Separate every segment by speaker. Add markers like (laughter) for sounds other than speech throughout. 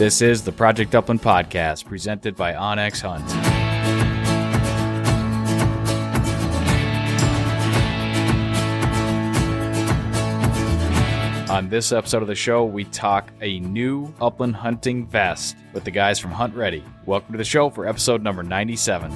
Speaker 1: This is the Project Upland podcast presented by onX Hunt. On this episode of the show, we talk a new upland hunting vest with the guys from Hunt Ready. Welcome to the show for episode number 97.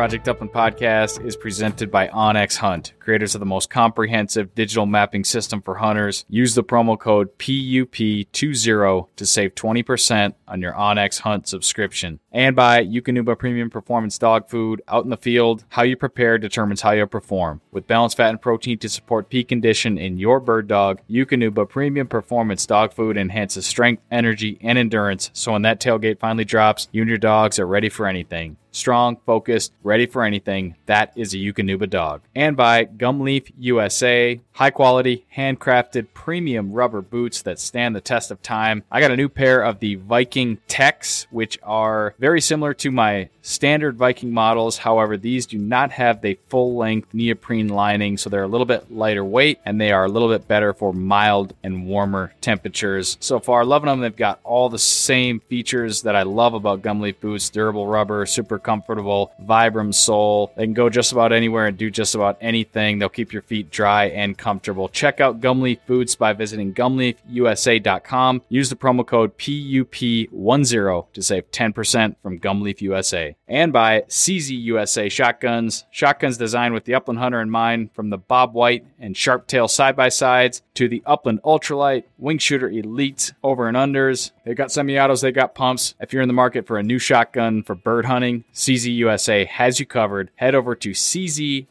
Speaker 1: Project Upland podcast is presented by onX Hunt, creators of the most comprehensive digital mapping system for hunters. Use the promo code PUP20 to save 20% on your onX Hunt subscription. And by Eukanuba Premium Performance Dog Food. Out in the field, how you prepare determines how you perform. With balanced fat and protein to support peak condition in your bird dog, Eukanuba Premium Performance Dog Food enhances strength, energy, and endurance. So when that tailgate finally drops, you and your dogs are ready for anything strong, focused, ready for anything. That is a Eukanuba dog. And by Gumleaf USA, high quality, handcrafted, premium rubber boots that stand the test of time. I got a new pair of the Viking Techs, which are very similar to my standard Viking models. However, these do not have the full length neoprene lining, so they're a little bit lighter weight and they are a little bit better for mild and warmer temperatures. So far, loving them. They've got all the same features that I love about Gumleaf boots durable rubber, super comfortable, Vibram sole. They can go just about anywhere and do just about anything. They'll keep your feet dry and comfortable. Check out Gumleaf boots by visiting gumleafusa.com. Use the promo code PUP10 to save 10% from Gumleaf USA. And by CZ USA Shotguns. Shotguns designed with the Upland Hunter in mind, from the Bob White and Sharp Tail side by sides to the Upland Ultralight, Wing Shooter Elite over and unders. They've got semi-autos, they've got pumps. If you're in the market for a new shotgun for bird hunting, CZ USA has you covered. Head over to CZ-USA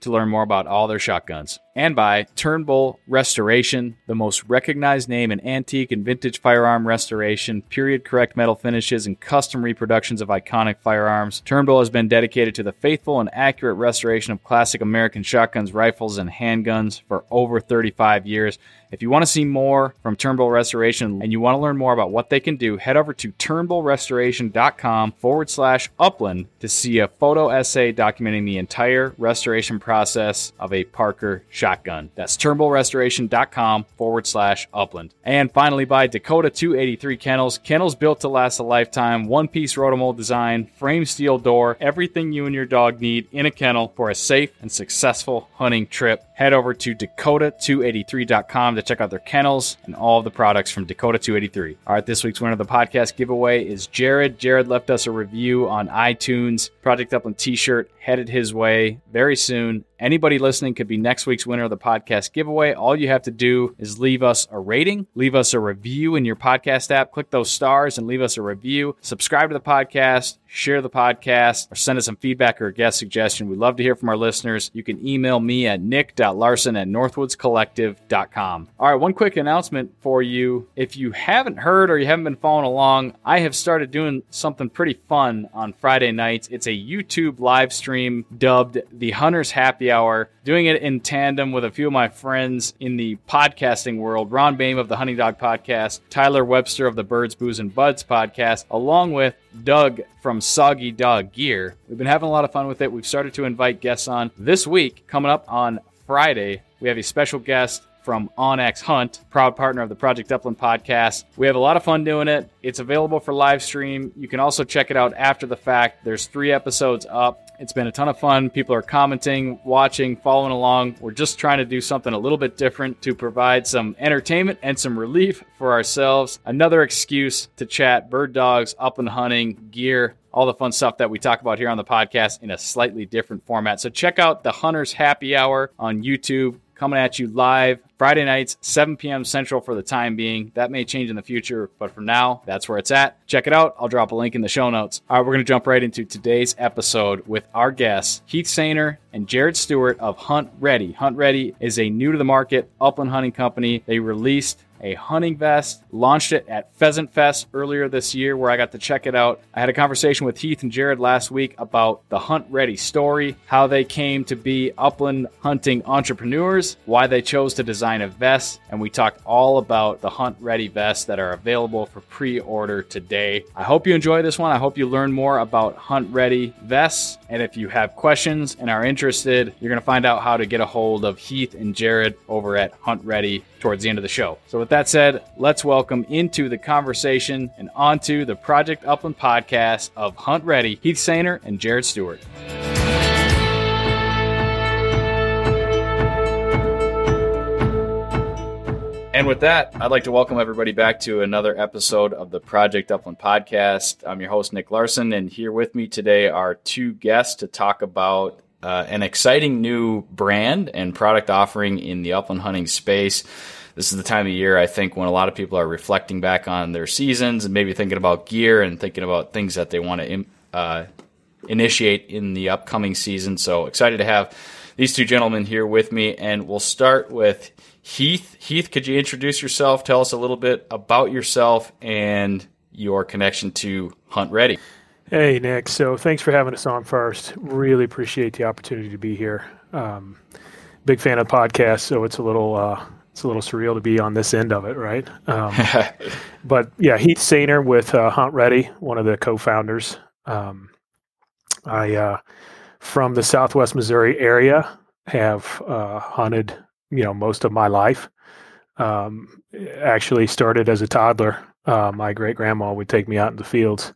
Speaker 1: to learn more about all their shotguns. And by Turnbull Restoration, the most recognized name in antique and vintage firearm restoration, period correct metal finishes, and custom reproductions of iconic firearms. Turnbull has been dedicated to the faithful and accurate restoration of classic American shotguns, rifles, and handguns for over 35 years. If you want to see more from Turnbull Restoration and you want to learn more about what they can do, head over to turnbullrestoration.com forward slash upland to see a photo essay documenting the entire restoration process of a Parker shotgun. That's turnbullrestoration.com forward slash upland. And finally, by Dakota 283 Kennels. Kennels built to last a lifetime, one piece rotomold design, frame steel door, everything you and your dog need in a kennel for a safe and successful hunting trip. Head over to dakota283.com to check out their kennels and all of the products from Dakota 283. All right, this week's winner of the podcast giveaway is Jared. Jared left us a review on iTunes. Project Upland t shirt headed his way very soon. Anybody listening could be next week's winner of the podcast giveaway. All you have to do is leave us a rating, leave us a review in your podcast app, click those stars and leave us a review. Subscribe to the podcast, share the podcast, or send us some feedback or a guest suggestion. We'd love to hear from our listeners. You can email me at nick.larson at northwoodscollective.com. All right, one quick announcement for you. If you haven't heard or you haven't been following along, I have started doing something pretty fun on Friday nights. It's a YouTube live stream dubbed the Hunter's Happy Hour, doing it in tandem with a few of my friends in the podcasting world Ron Boehme of the Hunting Dog Podcast, Tyler Webster of the Birds, Booze, and Buds podcast, along with Doug from Soggy Dog Gear. We've been having a lot of fun with it. We've started to invite guests on. This week, coming up on Friday, we have a special guest from onX Hunt, proud partner of the Project Upland podcast. We have a lot of fun doing it. It's available for live stream. You can also check it out after the fact. There's three episodes up. It's been a ton of fun. People are commenting, watching, following along. We're just trying to do something a little bit different to provide some entertainment and some relief for ourselves. Another excuse to chat bird dogs, upland hunting, gear, all the fun stuff that we talk about here on the podcast in a slightly different format. So check out the Hunter's Happy Hour on YouTube coming at you live Friday nights, 7 p.m. Central for the time being. That may change in the future, but for now, that's where it's at. Check it out. I'll drop a link in the show notes. All right, we're going to jump right into today's episode with our guests, Heath Sainer and Jared Stewart of Hunt Ready. Hunt Ready is a new to the market upland hunting company. They released a hunting vest, launched it at Pheasant Fest earlier this year where I got to check it out. I had a conversation with Heath and Jared last week about the Hunt Ready story, how they came to be upland hunting entrepreneurs, why they chose to design a vest, and we talked all about the Hunt Ready vests that are available for pre order today. I hope you enjoy this one. I hope you learn more about Hunt Ready vests. And if you have questions and are interested, you're going to find out how to get a hold of Heath and Jared over at Hunt Ready towards the end of the show. So, with that said, let's welcome into the conversation and onto the Project Upland podcast of Hunt Ready, Heath Sainer and Jared Stewart. And with that, I'd like to welcome everybody back to another episode of the Project Upland podcast. I'm your host, Nick Larson, and here with me today are two guests to talk about uh, an exciting new brand and product offering in the upland hunting space. This is the time of year, I think, when a lot of people are reflecting back on their seasons and maybe thinking about gear and thinking about things that they want to uh, initiate in the upcoming season. So excited to have these two gentlemen here with me, and we'll start with Heath. Heath, could you introduce yourself? Tell us a little bit about yourself and your connection to Hunt Ready.
Speaker 2: Hey, Nick. So thanks for having us on first. Really appreciate the opportunity to be here. Um, big fan of the podcast, so it's a little uh, it's a little surreal to be on this end of it, right? Um, (laughs) but yeah, Heath Sainer with uh, Hunt Ready, one of the co-founders. Um, I uh, from the Southwest Missouri area have uh, hunted you know most of my life. Um, actually started as a toddler. Uh, my great grandma would take me out in the fields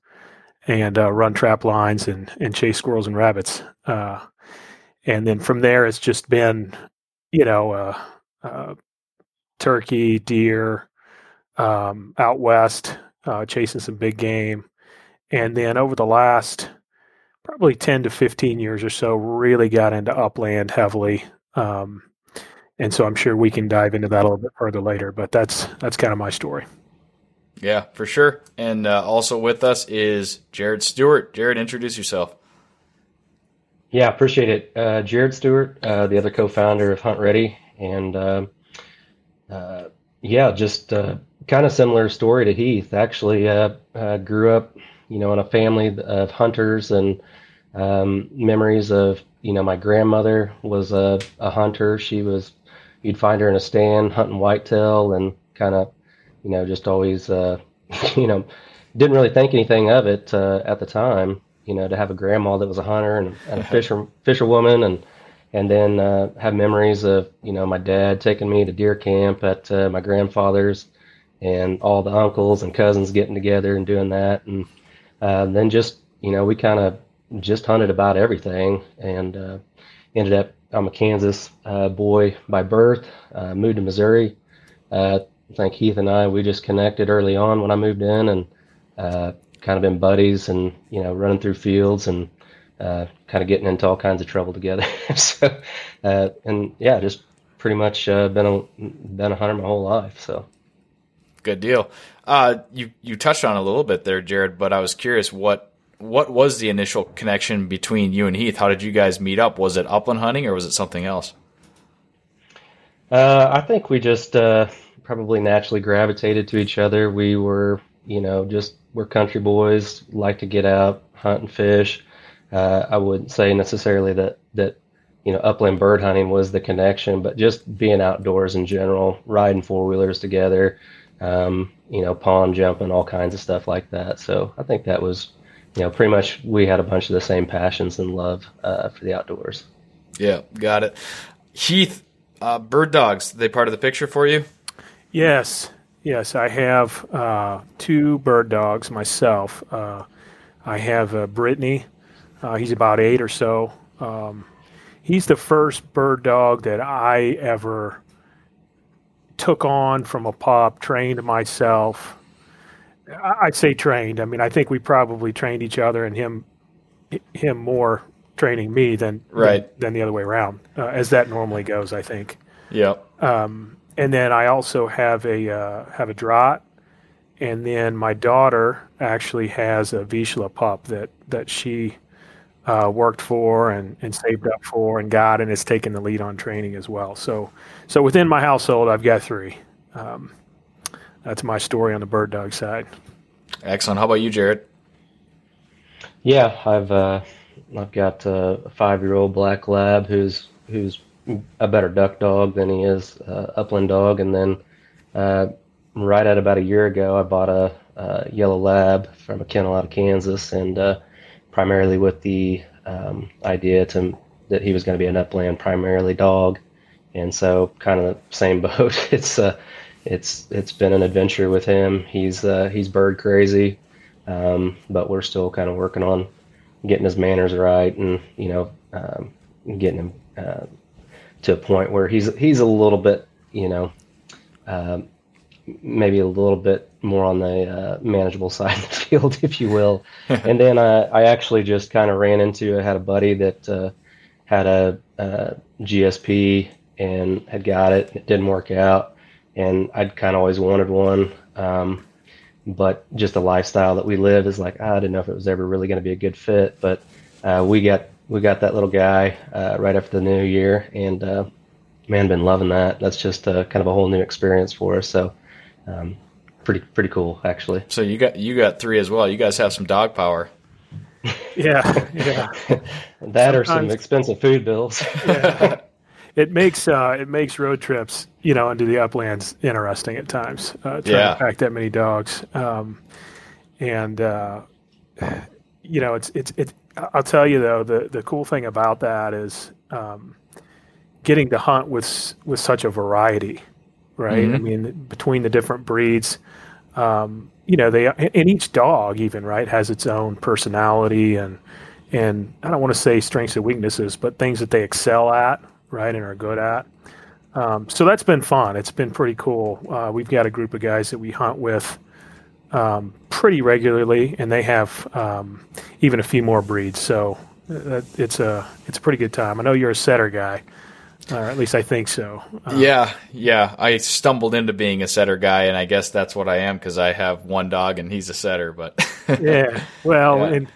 Speaker 2: and uh, run trap lines and and chase squirrels and rabbits. Uh, and then from there, it's just been you know uh, uh, turkey, deer, um, out west, uh, chasing some big game, and then over the last probably 10 to 15 years or so really got into upland heavily um, and so I'm sure we can dive into that a little bit further later. But that's that's kind of my story.
Speaker 1: Yeah, for sure. And uh, also with us is Jared Stewart. Jared, introduce yourself.
Speaker 3: Yeah, appreciate it. Uh, Jared Stewart, uh, the other co-founder of Hunt Ready, and uh, uh yeah, just uh, kind of similar story to Heath. Actually, uh, grew up, you know, in a family of hunters and um, memories of, you know, my grandmother was a, a hunter. She was, you'd find her in a stand hunting whitetail and kind of, you know, just always, uh, (laughs) you know, didn't really think anything of it uh, at the time you know, to have a grandma that was a hunter and, and a (laughs) fisher fisherwoman, and and then uh, have memories of you know my dad taking me to deer camp at uh, my grandfather's, and all the uncles and cousins getting together and doing that, and uh, then just you know we kind of just hunted about everything, and uh, ended up I'm a Kansas uh, boy by birth, uh, moved to Missouri. I think Heath and I we just connected early on when I moved in, and kind of been buddies and you know running through fields and uh, kind of getting into all kinds of trouble together. (laughs) so uh, and yeah, just pretty much uh, been a been a hunter my whole life. So
Speaker 1: good deal. Uh, you you touched on a little bit there, Jared, but I was curious what what was the initial connection between you and Heath? How did you guys meet up? Was it upland hunting or was it something else?
Speaker 3: Uh, I think we just uh, probably naturally gravitated to each other. We were, you know, just we're country boys, like to get out, hunt and fish. Uh, I wouldn't say necessarily that that you know upland bird hunting was the connection, but just being outdoors in general, riding four wheelers together, um, you know, pond jumping, all kinds of stuff like that. So I think that was, you know, pretty much we had a bunch of the same passions and love uh, for the outdoors.
Speaker 1: Yeah, got it. Heath, uh, bird dogs, they part of the picture for you?
Speaker 2: Yes, Yes, I have uh, two bird dogs myself. Uh, I have uh, Brittany. Uh, he's about eight or so. Um, he's the first bird dog that I ever took on from a pup, trained myself. I'd say trained. I mean, I think we probably trained each other, and him him more training me than
Speaker 1: right
Speaker 2: than, than the other way around, uh, as that normally goes. I think.
Speaker 1: Yep.
Speaker 2: Um, and then I also have a uh, have a draught, and then my daughter actually has a Vizsla pup that that she uh, worked for and, and saved up for and got and is taking the lead on training as well. So so within my household, I've got three. Um, that's my story on the bird dog side.
Speaker 1: Excellent. How about you, Jared?
Speaker 3: Yeah, I've uh, I've got a five year old black lab who's who's a better duck dog than he is uh, upland dog. And then uh, right at about a year ago, I bought a, a, yellow lab from a kennel out of Kansas, and uh, primarily with the um, idea to that he was going to be an upland primarily dog. And so, kind of the same (laughs) boat. It's uh, it's it's been an adventure with him. He's uh, he's bird crazy, um, but we're still kind of working on getting his manners right and you know um, getting him uh, to a point where he's he's a little bit, you know, um, maybe a little bit more on the uh, manageable (laughs) side of the field, if you will. (laughs) and then I, I actually just kind of ran into I had a buddy that uh, had a, a, GSP and had got it. It didn't work out, and I'd kind of always wanted one. Um, but just the lifestyle that we live is like I didn't know if it was ever really going to be a good fit. But uh, we got we got that little guy uh, right after the new year, and uh, man, been loving that. That's just uh, kind of a whole new experience for us. So, um, pretty pretty cool actually.
Speaker 1: So you got you got three as well. You guys have some dog power. (laughs)
Speaker 2: yeah, yeah. (laughs)
Speaker 3: that Sometimes, or some expensive food bills. (laughs)
Speaker 2: yeah. It makes uh, it makes road trips, you know, into the uplands interesting at times. Uh, trying yeah. to pack that many dogs, um, and uh, (sighs) you know, it's it's it's I'll tell you though, the the cool thing about that is um, getting to hunt with with such a variety, right? Mm-hmm. I mean, between the different breeds, um, you know, they and each dog even right has its own personality and and I don't want to say strengths and weaknesses, but things that they excel at, right, and are good at. Um, so that's been fun. It's been pretty cool. Uh, we've got a group of guys that we hunt with um, pretty regularly, and they have um, even a few more breeds. So uh, it's a it's a pretty good time. I know you're a setter guy, or at least I think so.
Speaker 1: Um, yeah, yeah. I stumbled into being a setter guy, and I guess that's what I am because I have one dog and he's a setter. But (laughs)
Speaker 2: yeah, well, yeah. and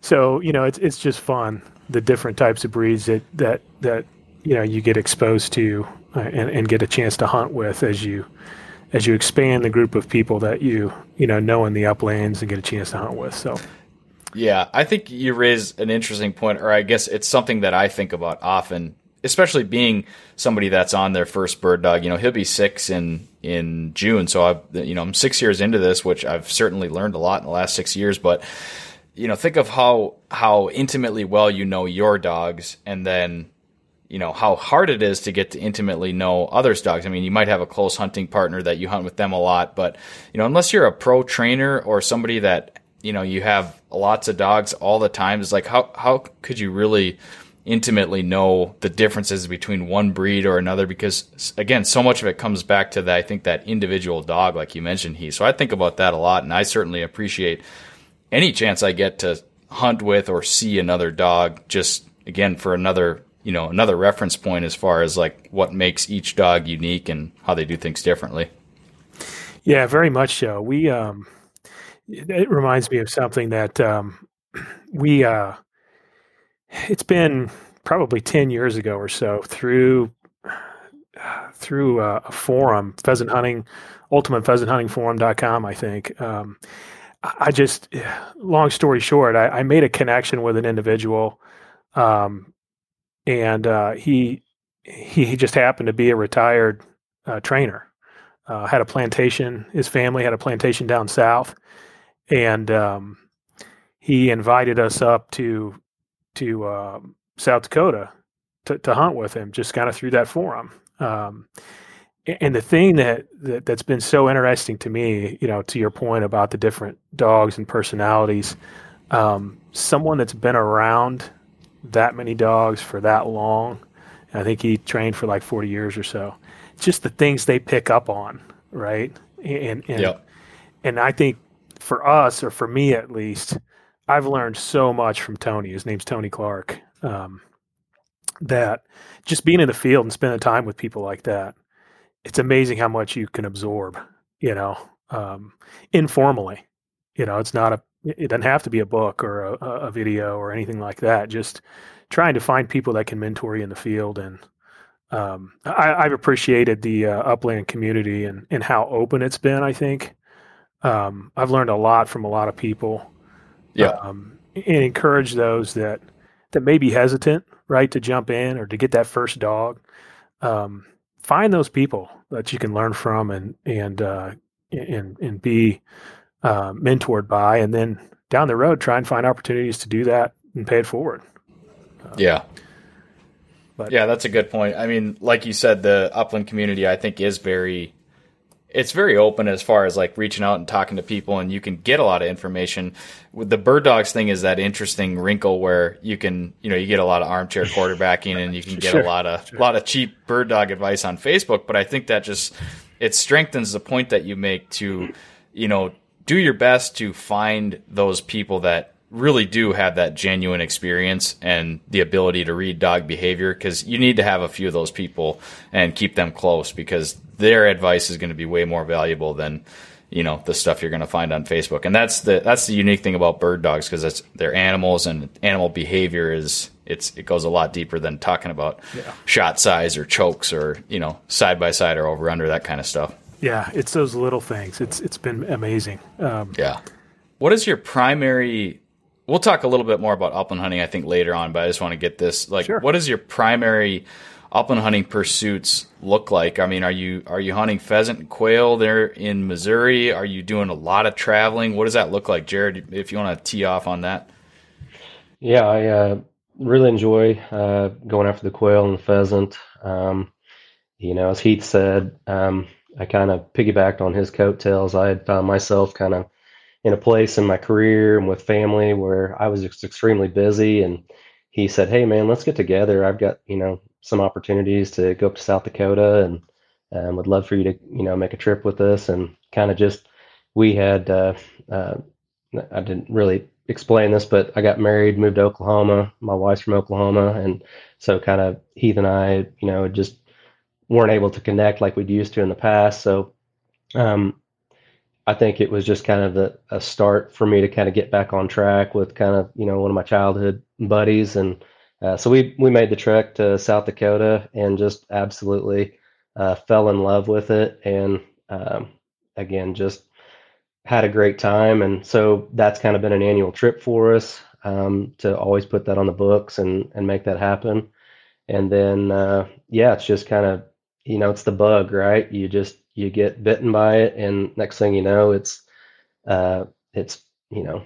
Speaker 2: so you know, it's it's just fun. the different types of breeds that that that you know you get exposed to uh, and, and get a chance to hunt with as you as you expand the group of people that you you know know in the uplands and get a chance to hunt with. So.
Speaker 1: Yeah, I think you raise an interesting point, or I guess it's something that I think about often, especially being somebody that's on their first bird dog. You know, he'll be six in in June, so I've you know, I'm six years into this, which I've certainly learned a lot in the last six years. But you know, think of how how intimately well you know your dogs, and then you know how hard it is to get to intimately know others' dogs. I mean, you might have a close hunting partner that you hunt with them a lot, but you know, unless you're a pro trainer or somebody that you know you have lots of dogs all the time, it's like how how could you really intimately know the differences between one breed or another? Because again, so much of it comes back to that. I think that individual dog, like you mentioned, he. So I think about that a lot, and I certainly appreciate any chance I get to hunt with or see another dog. Just again for another you know another reference point as far as like what makes each dog unique and how they do things differently.
Speaker 2: Yeah, very much so. We um, it reminds me of something that um, (clears throat) we uh, it's been probably 10 years ago or so through (sighs) through uh, a forum pheasant hunting ultimate pheasant hunting forum.com i think um, i just (sighs) long story short I, I, made a connection with an individual um, and uh, he he just happened to be a retired uh, trainer. Uh, had a plantation. His family had a plantation down south, and um, he invited us up to to um, South Dakota to, to, hunt with him, just kind of through that forum. Um, and the thing that, that that's been so interesting to me, you know, to your point about the different dogs and personalities, um, someone that's been around that many dogs for that long. I think he trained for like 40 years or so. Just the things they pick up on, right? And and yep. and I think for us, or for me at least, I've learned so much from Tony. His name's Tony Clark. Um, that just being in the field and spending time with people like that, it's amazing how much you can absorb. You know, um, informally. You know, it's not a it doesn't have to be a book or a, a video or anything like that. Just trying to find people that can mentor you in the field. And um, I, have appreciated the uh, upland community and, and how open it's been. I think um, I've learned a lot from a lot of people.
Speaker 1: Yeah,
Speaker 2: um, and encourage those that that may be hesitant, right, to jump in or to get that first dog. Um, find those people that you can learn from and and uh, and and be uh, mentored by, and then down the road try and find opportunities to do that and pay it forward.
Speaker 1: Uh, yeah. But, yeah, that's a good point. I mean, like you said, the upland community I think is very it's very open as far as like reaching out and talking to people and you can get a lot of information with the bird dogs thing is that interesting wrinkle where you can you know you get a lot of armchair (laughs) quarterbacking and you can get sure, a lot of sure. a lot of cheap bird dog advice on facebook but i think that just it strengthens the point that you make to you know do your best to find those people that really do have that genuine experience and the ability to read dog behavior because you need to have a few of those people and keep them close because their advice is going to be way more valuable than you know the stuff you're going to find on Facebook and that's the that's the unique thing about bird dogs because it's they're animals and animal behavior is it's it goes a lot deeper than talking about yeah. shot size or chokes or you know side by side or over under that kind of stuff.
Speaker 2: Yeah, it's those little things. It's it's been amazing.
Speaker 1: Um, yeah. What is your primary? We'll talk a little bit more about upland hunting, I think, later on. But I just want to get this. Like, sure. what is your primary upland hunting pursuits look like? I mean, are you are you hunting pheasant and quail there in Missouri? Are you doing a lot of traveling? What does that look like, Jared? If you want to tee off on that.
Speaker 3: Yeah, I uh, really enjoy uh, going after the quail and the pheasant. Um, you know, as Heath said, um, I kind of piggybacked on his coattails. I had found myself kind of in a place in my career and with family where I was just extremely busy. And he said, Hey, man, let's get together. I've got, you know, some opportunities to go up to South Dakota and um, would love for you to, you know, make a trip with us. And kind of just, we had, uh, uh, I didn't really explain this, but I got married, moved to Oklahoma. My wife's from Oklahoma. And so kind of Heath and I, you know, just weren't able to connect like we'd used to in the past. So um, I think it was just kind of the, a start for me to kind of get back on track with kind of, you know, one of my childhood buddies. And uh, so we we made the trek to South Dakota and just absolutely uh, fell in love with it, and um, again just had a great time. And so that's kind of been an annual trip for us um, to always put that on the books and and make that happen. And then uh, yeah, it's just kind of you know it's the bug, right? You just you get bitten by it, and next thing you know, it's uh, it's you know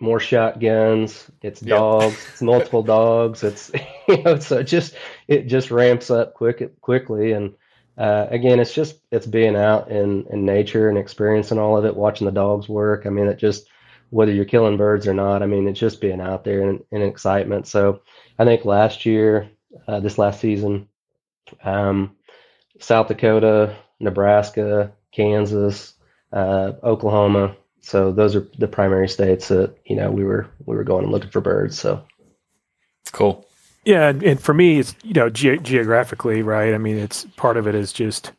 Speaker 3: more shotguns it's dogs it's multiple (laughs) dogs it's (laughs) you know so it just it just ramps up quick quickly and uh, again it's just it's being out in in nature and experiencing all of it watching the dogs work. I mean it just whether you're killing birds or not i mean it's just being out there and, and excitement. So i think last year uh, this last season um, south dakota nebraska kansas uh, oklahoma so those are the primary states that you know we were we were going and looking for birds. So it's
Speaker 1: Cool.
Speaker 2: Yeah, and, and for me, it's you know ge- geographically, right? I mean, it's part of it is just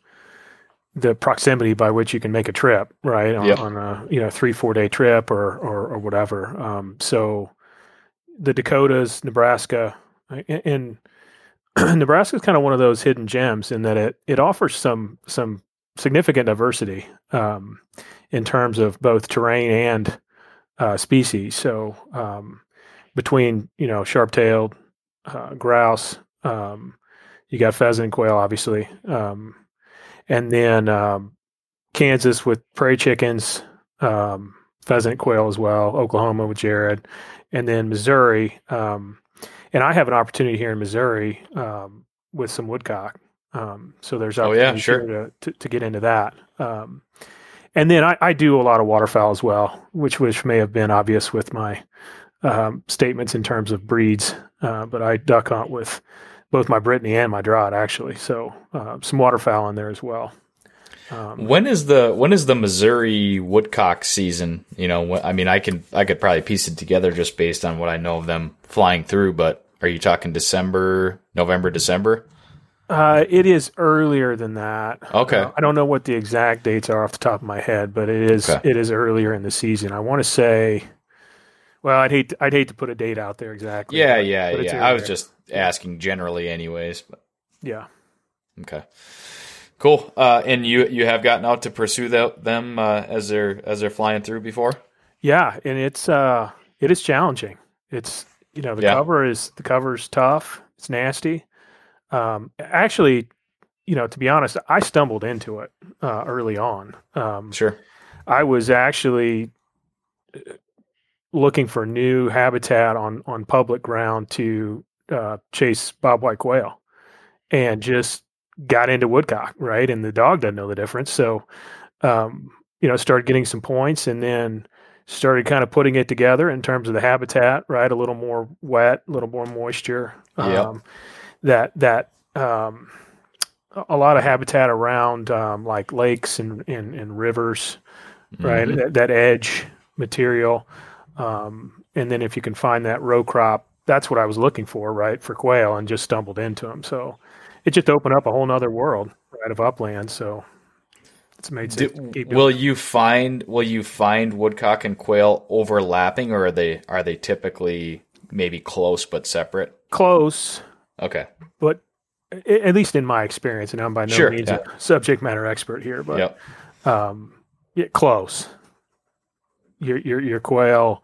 Speaker 2: the proximity by which you can make a trip, right? On,
Speaker 1: Yep.
Speaker 2: on a you know three four day trip or or, or whatever. Um, so the Dakotas, Nebraska, and, and (clears throat) Nebraska is kind of one of those hidden gems in that it it offers some some significant diversity um, in terms of both terrain and uh, species. So um, between you know sharp-tailed uh, grouse, um, you got pheasant and quail, obviously, um, and then um, Kansas with prairie chickens, um, pheasant, quail as well. Oklahoma with Jared, and then Missouri. And I have an opportunity here in Missouri um, with some woodcock. Um, so there's
Speaker 1: Oh, yeah, sure.
Speaker 2: to, to, to get into that. Um, and then I, I do a lot of waterfowl as well, which which may have been obvious with my um, statements in terms of breeds, uh, but I duck hunt with both my Brittany and my Draught actually. So uh, some waterfowl in there as well. Um,
Speaker 1: When is the when is the Missouri woodcock season? You know, I mean, I can I could probably piece it together just based on what I know of them flying through. But are you talking December, November, December?
Speaker 2: Uh, it is earlier than that.
Speaker 1: Okay.
Speaker 2: Uh, I don't know what the exact dates are off the top of my head, but it is
Speaker 1: Okay.
Speaker 2: it is earlier in the season. I want to say. Well, I'd hate to, I'd hate to put a date out there exactly.
Speaker 1: Yeah,
Speaker 2: but-
Speaker 1: yeah,
Speaker 2: but
Speaker 1: yeah. I was just asking generally, anyways. But,
Speaker 2: yeah.
Speaker 1: okay, cool. Uh, and you you have gotten out to pursue the, them uh, as they're as they're flying through before.
Speaker 2: Yeah, and it's uh it is challenging. It's you know the
Speaker 1: Yeah.
Speaker 2: cover is the cover's tough. It's nasty. Um, actually, you know to be honest, I stumbled into it uh, early on. Um,
Speaker 1: Sure.
Speaker 2: I was actually uh, looking for new habitat on on public ground to uh, chase bobwhite quail, and just got into woodcock. Right, and the dog doesn't know the difference, so um, you know started getting some points, and then started kind of putting it together in terms of the habitat. Right, a little more wet, a little more moisture.
Speaker 1: Yep.
Speaker 2: Um, that that um, a- lot of habitat around um, like lakes and, and, and rivers, right?
Speaker 1: Mhm.
Speaker 2: That, that edge material. Um, and then if you can find that row crop, that's what I was looking for, right? For quail and just stumbled into them. So it just opened up a whole nother world right of upland. So it's made sense.
Speaker 1: Do, will
Speaker 2: it.
Speaker 1: you find will you find woodcock and quail overlapping, or are they are they typically maybe close but separate?
Speaker 2: close,
Speaker 1: Okay.
Speaker 2: but at least in my experience, and I'm by no
Speaker 1: Sure,
Speaker 2: means
Speaker 1: yeah.
Speaker 2: a subject matter expert here, but
Speaker 1: yep.
Speaker 2: um, yeah, close. Your your your quail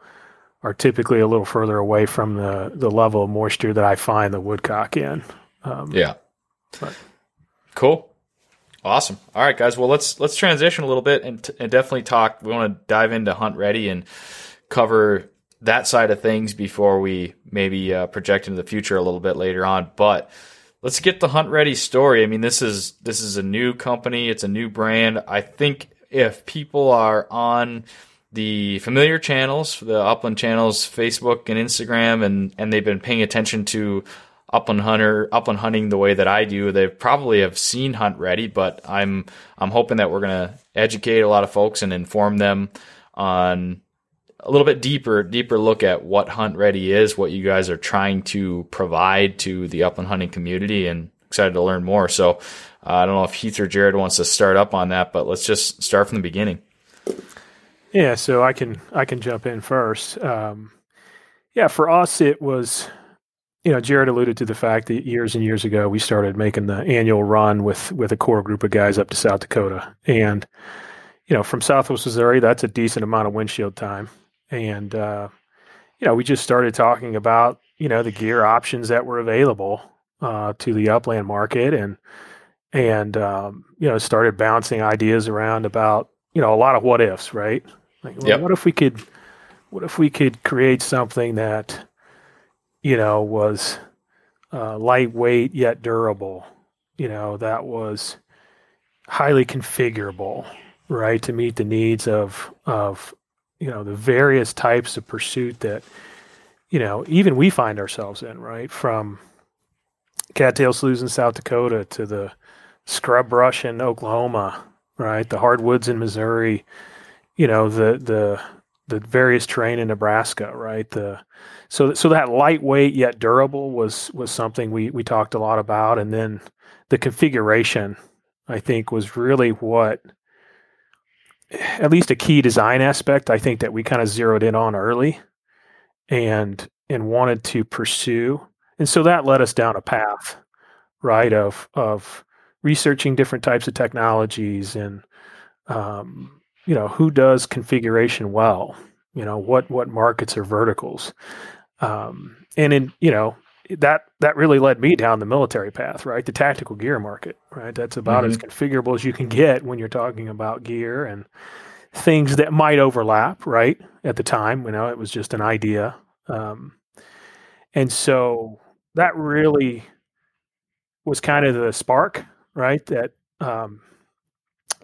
Speaker 2: are typically a little further away from the the level of moisture that I find the woodcock in. Um,
Speaker 1: Yeah. Cool. Awesome. All right, guys. Well, let's let's transition a little bit and, t- and definitely talk. We want to dive into Hunt Ready and cover that side of things before we maybe uh, project into the future a little bit later on. But let's get the Hunt Ready story. I mean, this is this is a new company. It's a new brand. I think if people are on the familiar channels, the Upland channels, Facebook and Instagram, and and they've been paying attention to upland hunter, upland hunting the way that I do. They probably have seen Hunt Ready, but I'm I'm hoping that we're gonna educate a lot of folks and inform them on a little bit deeper deeper look at what Hunt Ready is, what you guys are trying to provide to the upland hunting community, and excited to learn more. So uh, I don't know if Heath or Jared wants to start up on that, but let's just start from the beginning.
Speaker 2: Yeah, so I can I can jump in first. Um, yeah, for us it was you know, Jared alluded to the fact that years and years ago we started making the annual run with with a core group of guys up to South Dakota, and you know, from Southwest Missouri, that's a decent amount of windshield time, and uh, you know, we just started talking about you know the gear options that were available uh, to the upland market, and and um, you know, started bouncing ideas around about you know a lot of what ifs, right? Like, well,
Speaker 1: Yep.
Speaker 2: what if we could, what if we could create something that you know, was uh, lightweight yet durable. You know, that was highly configurable, right, to meet the needs of of you know the various types of pursuit that you know even we find ourselves in, right, from cattail sloughs in South Dakota to the scrub brush in Oklahoma, right, the hardwoods in Missouri, you know, the the the various terrain in Nebraska, right, the so so that lightweight yet durable was was something we we talked a lot about. And then the configuration i think was really what at least a key design aspect i think that we kind of zeroed in on early and and wanted to pursue. And so that led us down a path right of of researching different types of technologies and um, you know who does configuration well? You know what what markets or verticals um, and in you know that that really led me down the military path right? The tactical gear market right? That's about as configurable as you can get when you're talking about gear and things that might overlap right at the time. You know it was just an idea. Um, and so that really was kind of the spark right that um,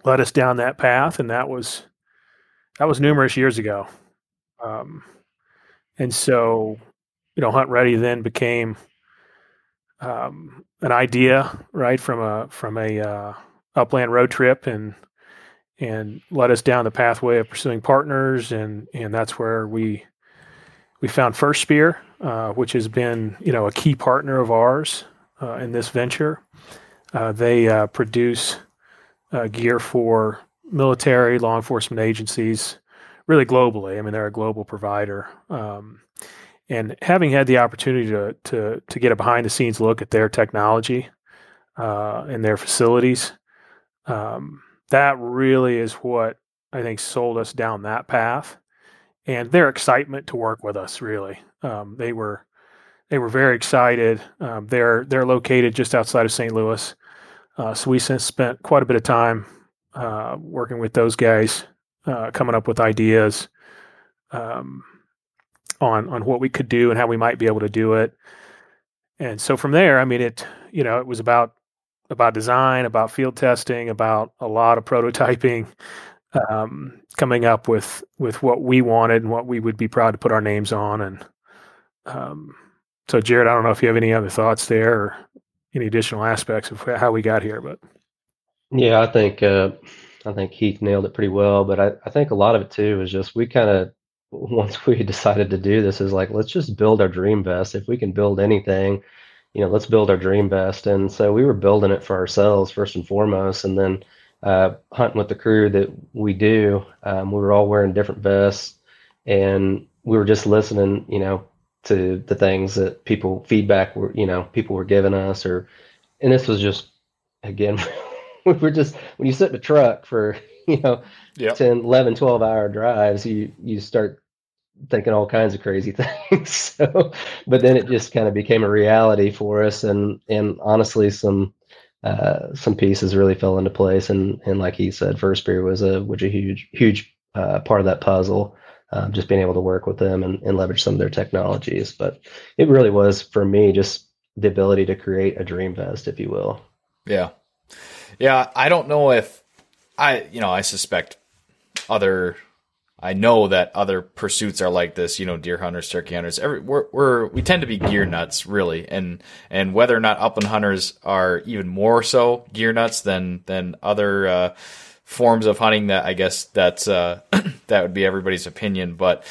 Speaker 2: led us down that path. And that was that was numerous years ago. Um, and so you know hunt ready then became um, an idea right from a from a uh, upland road trip and and led us down the pathway of pursuing partners. And and that's where we we found FirstSpear uh, which has been you know a key partner of ours uh, in this venture. Uh, they uh, produce uh, gear for military law enforcement agencies really globally. I mean, they're a global provider. Um, and having had the opportunity to to to get a behind the scenes look at their technology uh, and their facilities, um, that really is what I think sold us down that path. And their excitement to work with us, really, um, they were they were very excited. Um, they're they're located just outside of St. Louis, uh, so we spent quite a bit of time uh, working with those guys uh, coming up with ideas um, on on what we could do and how we might be able to do it. And so from there, I mean, it you know it was about about design, about field testing, about a lot of (laughs) prototyping, um, coming up with with what we wanted and what we would be proud to put our names on. And um, so, Jared, I don't know if you have any other thoughts there or any additional aspects of how we got here, but
Speaker 3: Yeah, I think uh, I think Heath nailed it pretty well, but I, I think a lot of it too is just we kind of (laughs) once we decided to do this is like let's just build our dream vest. If we can build anything, you know, let's build our dream vest. And so we were building it for ourselves first and foremost, and then uh, hunting with the crew that we do. Um, we were all wearing different vests, and we were just listening, you know, to the things that people feedback were, you know, people were giving us, or and this was just again (laughs) (laughs) we were just when you sit in a truck for (laughs) you know
Speaker 1: Yep.
Speaker 3: 10 11 12 hour drives you you start thinking all kinds of crazy (laughs) things so but then it just kind of became a reality for us and and honestly some uh some pieces really fell into place and and like he said FirstSpear was a was a huge huge uh, part of that puzzle um, just being able to work with them and, and leverage some of their technologies but it really was for me just the ability to create a dream vest if you will
Speaker 1: Yeah. Yeah, I don't know if I, you know, I suspect other I know that other pursuits are like this, you know, deer hunters, turkey hunters. Every we're, we're we tend to be gear nuts, really, and and whether or not upland hunters are even more so gear nuts than than other uh, forms of hunting. That I guess that's uh, (clears throat) that would be everybody's opinion, but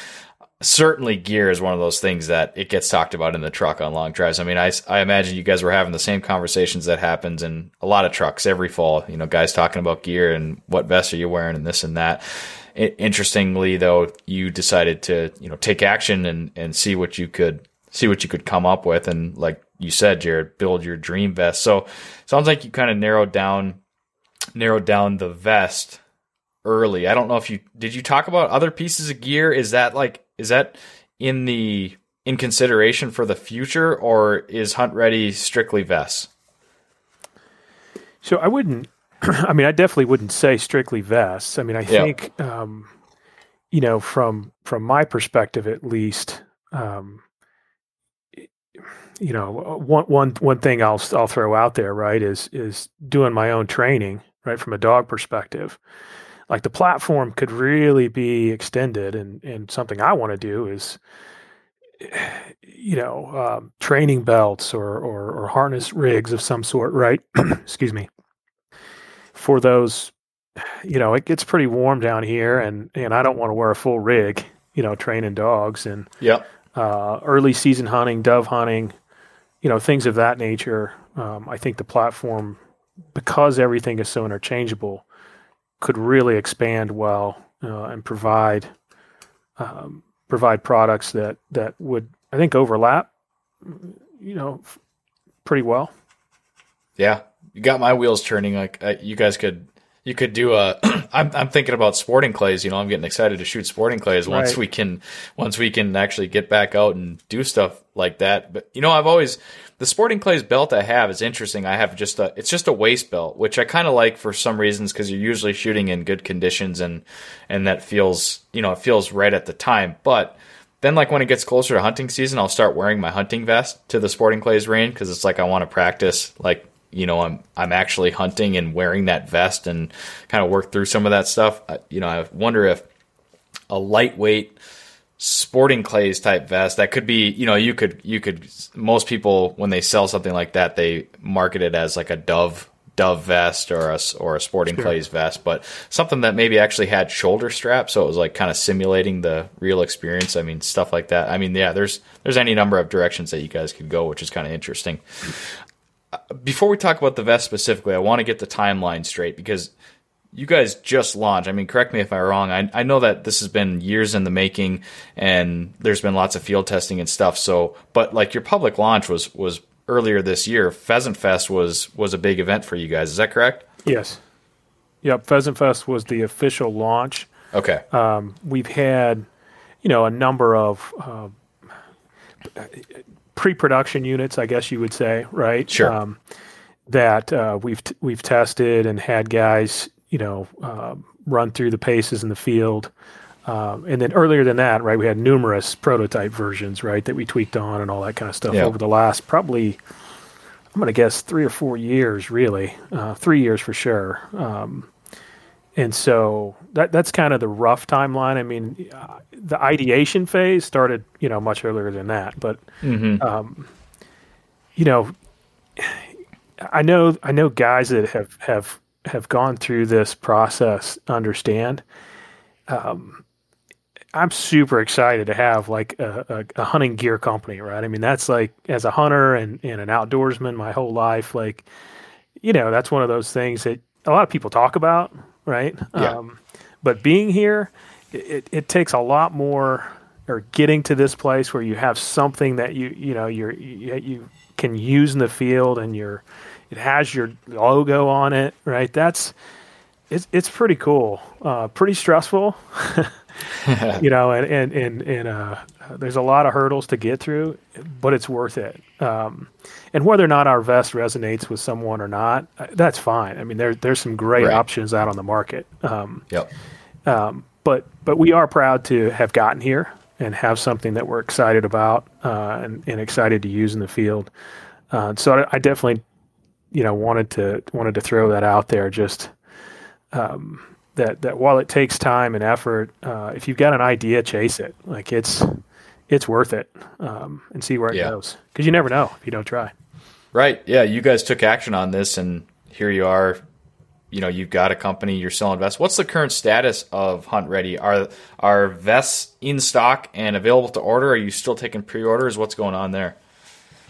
Speaker 1: certainly gear is one of those things that it gets talked about in the truck on long drives. I mean, I, I imagine you guys were having the same conversations that happens in a lot of trucks every fall. You know, guys talking about gear and what vest are you wearing and this and that. I interestingly, though, you decided to you know take action and and see what you could see what you could come up with, and like you said, Jared, build your dream vest. So sounds like you kind of narrowed down narrowed down the vest early. I don't know if you did you talk about other pieces of gear? Is that like is that in the in consideration for the future, or is Hunt Ready strictly vests?
Speaker 2: So I wouldn't. (clears throat) I mean, I definitely wouldn't say strictly vests. I mean, I
Speaker 1: Yeah.
Speaker 2: think, um, you know, from from my perspective at least, um, you know, one one one thing I'll I'll throw out there, right, is is doing my own training, right, from a dog perspective. Like the platform could really be extended, and and something I want to do is, you know, um, training belts or, or or harness rigs of some sort, right? (clears throat) Excuse me. For those, you know, it gets pretty warm down here, and and I don't want to wear a full rig, you know, training dogs and
Speaker 1: Yep.
Speaker 2: uh, early season hunting, dove hunting, you know, things of that nature. Um, I think the platform, because everything is so interchangeable, could really expand well uh, and provide um, provide products that that would I think overlap, you know, f- pretty well.
Speaker 1: Yeah, you got my wheels turning. Like you guys could, you could do a. (clears throat) I'm I'm thinking about sporting clays. You know, I'm getting excited to shoot sporting clays once
Speaker 2: Right.
Speaker 1: we can, once we can actually get back out and do stuff like that. But you know, I've always the sporting clays belt I have is interesting. I have just a, it's just a waist belt, which I kind of like for some reasons because you're usually shooting in good conditions and and that feels, you know, it feels right at the time, but. Then, like when it gets closer to hunting season, I'll start wearing my hunting vest to the sporting clays range because it's like I want to practice. Like you know, I'm I'm actually hunting and wearing that vest and kind of work through some of that stuff. I, you know, I wonder if a lightweight sporting clays type vest that could be you know you could you could most people when they sell something like that they market it as like a dove dove vest or a or a sporting clays vest but something that maybe actually had shoulder straps so it was like kind of simulating the real experience. I mean stuff like that. I mean yeah there's there's any number of directions that you guys could go which is kind of interesting uh, before we talk about the vest specifically, I want to get the timeline straight because you guys just launched. I mean, correct me if I'm wrong. I, I know that this has been years in the making and there's been lots of field testing and stuff. So, but like your public launch was, was earlier this year. Pheasant Fest was, was a big event for you guys. Is that correct?
Speaker 2: Yes. Yep. Pheasant Fest was the official launch.
Speaker 1: Okay.
Speaker 2: Um, we've had, you know, a number of uh, pre-production units, I guess you would say, right?
Speaker 1: Sure.
Speaker 2: Um, that uh, we've t- we've tested and had guys, you know, um run through the paces in the field. Um, and then earlier than that, right, we had numerous prototype versions, right, that we tweaked on and all that kind of stuff
Speaker 1: Yeah.
Speaker 2: over the last probably, I'm going to guess three or four years, really, uh, three years for sure. Um, and so that that's kind of the rough timeline. I mean, uh, the ideation phase started, you know, much earlier than that. But, um, you know, I know I know guys that have have have gone through this process understand. Um, I'm super excited to have like a, a, a hunting gear company, right? I mean, that's like as a hunter and, and an outdoorsman my whole life, like, you know, that's one of those things that a lot of people talk about, right?
Speaker 1: Yeah.
Speaker 2: Um, but being here, it, it takes a lot more, or getting to this place where you have something that you you know you're, you you can use in the field and you're it has your logo on it, right? That's it's it's pretty cool, uh, pretty stressful, (laughs) you know, and and and, and uh, there's a lot of hurdles to get through, but it's worth it. Um, and whether or not our vest resonates with someone or not, uh, that's fine. I mean, there there's some great
Speaker 1: Right.
Speaker 2: options out on the market. Um,
Speaker 1: Yep.
Speaker 2: but but we are proud to have gotten here and have something that we're excited about uh, and, and excited to use in the field. Uh, so I, I definitely, you know, wanted to wanted to throw that out there. Just um, that that while it takes time and effort, uh, if you've got an idea, chase it. Like it's it's worth it um, and see where it
Speaker 1: Yeah.
Speaker 2: goes because you never know if you don't try.
Speaker 1: Right. Yeah. You guys took action on this, and here you are. You know, you've got a company. You're selling vests. What's the current status of Hunt Ready? Are are vests in stock and available to order? Are you still taking pre-orders? What's going on there?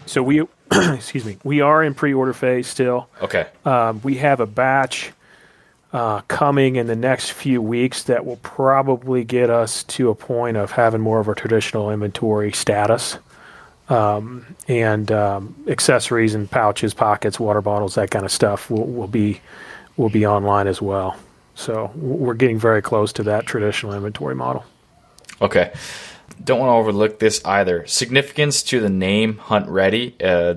Speaker 2: So we, (clears throat) excuse me, we are in pre-order phase still.
Speaker 1: Okay.
Speaker 2: Um, we have a batch uh, coming in the next few weeks that will probably get us to a point of having more of a traditional inventory status. um, and um, accessories and pouches, pockets, water bottles, that kind of stuff will, will be will be online as well. So we're getting very close to that traditional inventory model.
Speaker 1: Okay. Don't want to overlook this either. Significance to the name Hunt Ready. Uh,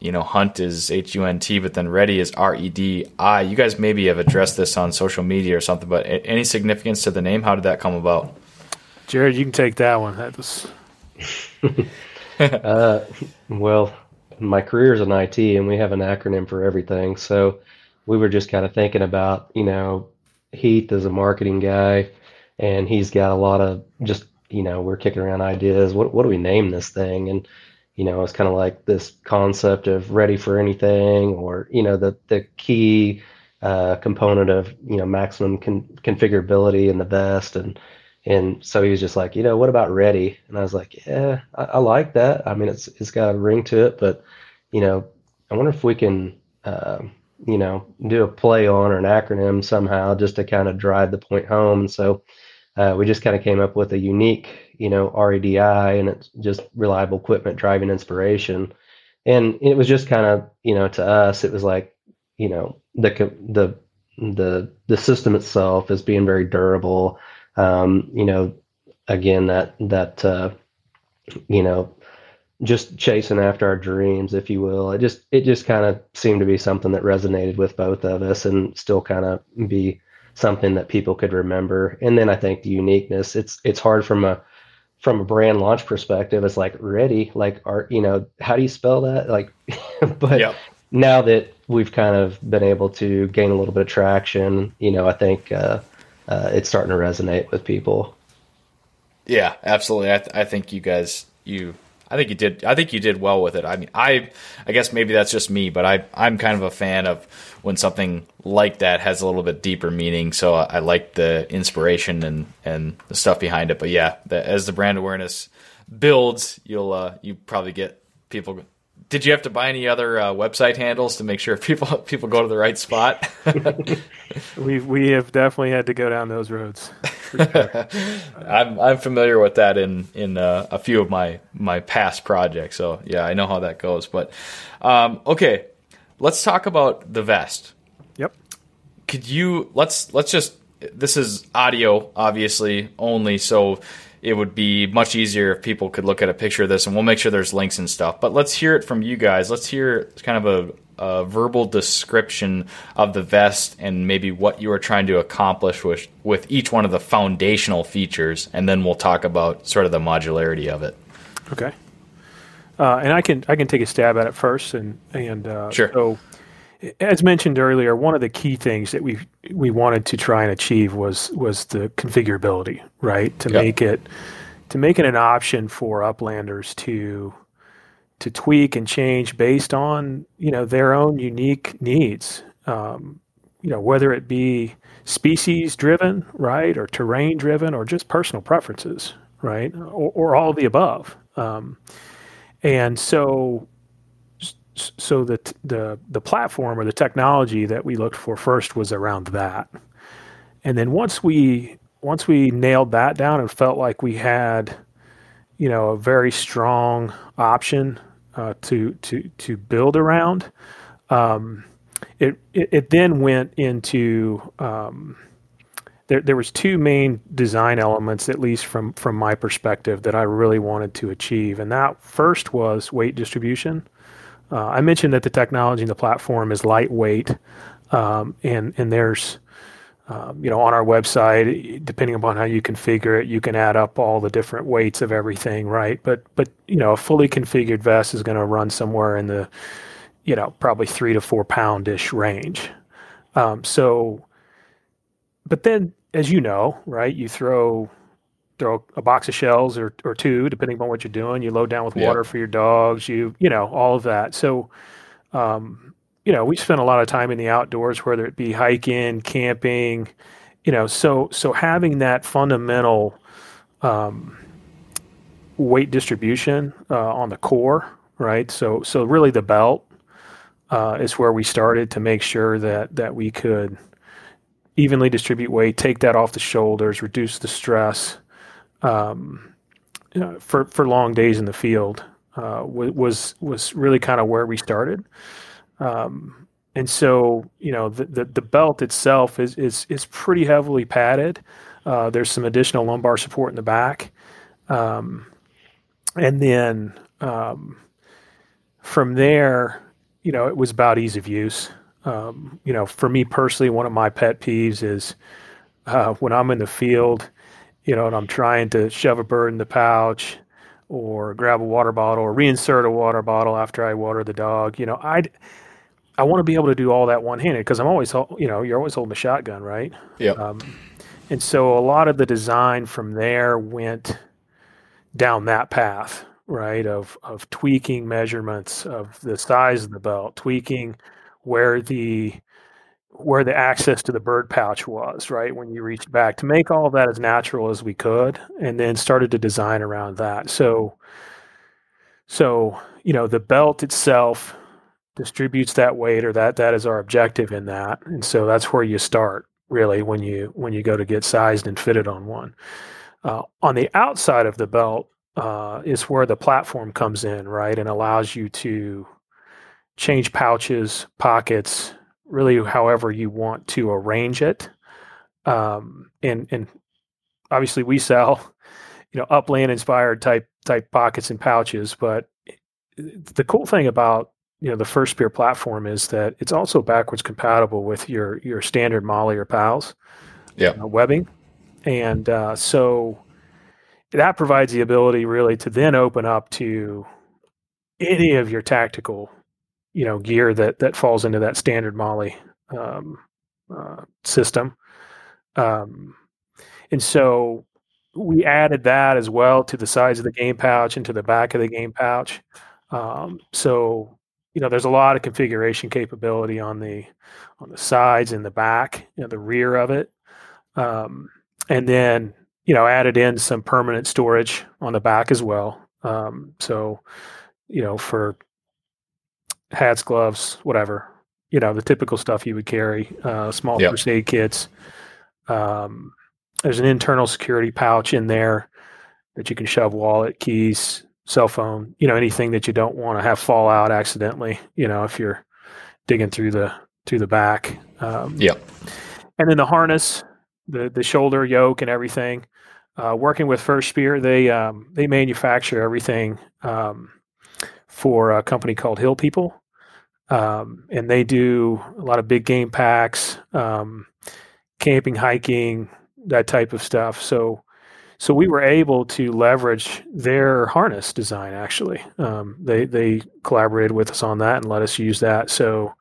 Speaker 1: you know, Hunt is H U N T, but then Ready is R E D I. You guys maybe have addressed this on social media or something, but any significance to the name? How did that come about?
Speaker 2: Jared, you can take that one. That was. (laughs)
Speaker 3: uh, well, my career is in IT, and we have an acronym for everything. So we were just kind of thinking about, you know, Heath is a marketing guy, and he's got a lot of just, you know, we're kicking around ideas. What what do we name this thing? And you know, it's kind of like this concept of ready for anything, or you know, the the key uh, component of you know maximum con- configurability in the vest, and and so he was just like, you know, what about ready? And I was like, yeah, I, I like that. I mean, it's it's got a ring to it, but you know, I wonder if we can, uh, you know, do a play on or an acronym somehow just to kind of drive the point home. And so uh, we just kind of came up with a unique, you know, REDI, and it's just reliable equipment driving inspiration. And it was just kind of, you know, to us, it was like, you know, the the the the system itself is being very durable. Um, you know, again, that that uh, you know, just chasing after our dreams, if you will. It just it just kind of seemed to be something that resonated with both of us, and still kind of be something that people could remember. And then I think the uniqueness. It's it's hard from a from a brand launch perspective. It's like ready, like art. You know, how do you spell that? Like, (laughs) but yep. now that we've kind of been able to gain a little bit of traction, you know, I think uh, uh, it's starting to resonate with people.
Speaker 1: Yeah, absolutely. I, th- I think you guys you I think you did. I think you did well with it. I mean, I, I guess maybe that's just me, but I, I'm kind of a fan of when something like that has a little bit deeper meaning. So I, I like the inspiration and and the stuff behind it. But yeah, the, as the brand awareness builds, you'll uh, you probably get people. Did you have to buy any other uh, website handles to make sure (laughs) people people go to the right spot? (laughs)
Speaker 2: we we have definitely had to go down those roads.
Speaker 1: Sure. (laughs) I'm I'm familiar with that in in uh, a few of my my past projects. So yeah, I know how that goes. But um, okay, let's talk about the vest.
Speaker 2: Yep.
Speaker 1: Could you let's let's just this is audio obviously only, so it would be much easier if people could look at a picture of this, and we'll make sure there's links and stuff. But let's hear it from you guys. Let's hear kind of a a verbal description of the vest and maybe what you are trying to accomplish with with each one of the foundational features, and then we'll talk about sort of the modularity of it.
Speaker 2: Okay. Uh, and I can I can take a stab at it first, and and uh,
Speaker 1: sure.
Speaker 2: So, as mentioned earlier, one of the key things that we we wanted to try and achieve was was the configurability, right? To yep. make it to make it an option for uplanders to to tweak and change based on you know their own unique needs. Um, you know whether it be species driven, right, or terrain driven, or just personal preferences, right, or, or all the above. Um, and so, so the the the platform or the technology that we looked for first was around that, and then once we once we nailed that down and felt like we had, you know, a very strong option uh, to to to build around. Um, it, it, it then went into um, there there was two main design elements, at least from from my perspective, that I really wanted to achieve, and that first was weight distribution. Uh, I mentioned that the technology and the platform is lightweight, um, and and there's um, you know, on our website, depending upon how you configure it, you can add up all the different weights of everything, right? But but you know, a fully configured vest is going to run somewhere in the, you know, probably three to four pound ish range. Um, so, but then, as you know, right, you throw throw a box of shells or or two, depending on what you're doing. You load down with water yep. for your dogs. You you know all of that. So. Um, you know, we spend a lot of time in the outdoors, whether it be hiking, camping, you know, so so having that fundamental um, weight distribution uh, on the core, right? So so really the belt uh, is where we started to make sure that that we could evenly distribute weight, take that off the shoulders, reduce the stress um, you know, for for long days in the field. uh, was was really kind of where we started. Um, and so, you know, the, the, the, belt itself is, is, is pretty heavily padded. Uh, there's some additional lumbar support in the back. Um, and then um, from there, you know, it was about ease of use. Um, you know, for me personally, one of my pet peeves is uh, when I'm in the field, you know, and I'm trying to shove a bird in the pouch or grab a water bottle or reinsert a water bottle after I water the dog. You know, I I want to be able to do all that one handed because I'm always, you know, you're always holding a shotgun, right?
Speaker 1: Yeah.
Speaker 2: Um, and so a lot of the design from there went down that path, right? Of of tweaking measurements of the size of the belt, tweaking where the where the access to the bird pouch was, right? When you reached back to make all that as natural as we could, and then started to design around that. So, so you know, the belt itself distributes that weight, or that that is our objective in that, and so that's where you start really when you when you go to get sized and fitted on one. Uh, on the outside of the belt uh, is where the platform comes in, right, and allows you to change pouches, pockets, really however you want to arrange it. Um, and and obviously we sell, you know, upland inspired type type pockets and pouches. But the cool thing about you know the FirstSpear platform is that it's also backwards compatible with your your standard MOLLE or PALS
Speaker 1: yeah.
Speaker 2: Uh, webbing, and uh, so that provides the ability really to then open up to any of your tactical you know gear that that falls into that standard MOLLE um, uh, system. Um, and so we added that as well to the sides of the game pouch and to the back of the game pouch. Um, so you know, there's a lot of configuration capability on the on the sides and the back, know, the rear of it, um, and then you know added in some permanent storage on the back as well. Um, so you know for hats, gloves, whatever. You know, the typical stuff you would carry, uh, small yep. first aid kits. Um, there's an internal security pouch in there that you can shove wallet, keys, cell phone, you know, anything that you don't want to have fall out accidentally, you know, if you're digging through the through the back.
Speaker 1: Um, yeah.
Speaker 2: And then the harness, the the shoulder yoke and everything. Uh, working with FirstSpear, they um, they manufacture everything um, for a company called Hill People, um, and they do a lot of big game packs, um, camping, hiking, that type of stuff. So, so we were able to leverage their harness design. Actually, um, they they collaborated with us on that and let us use that. So,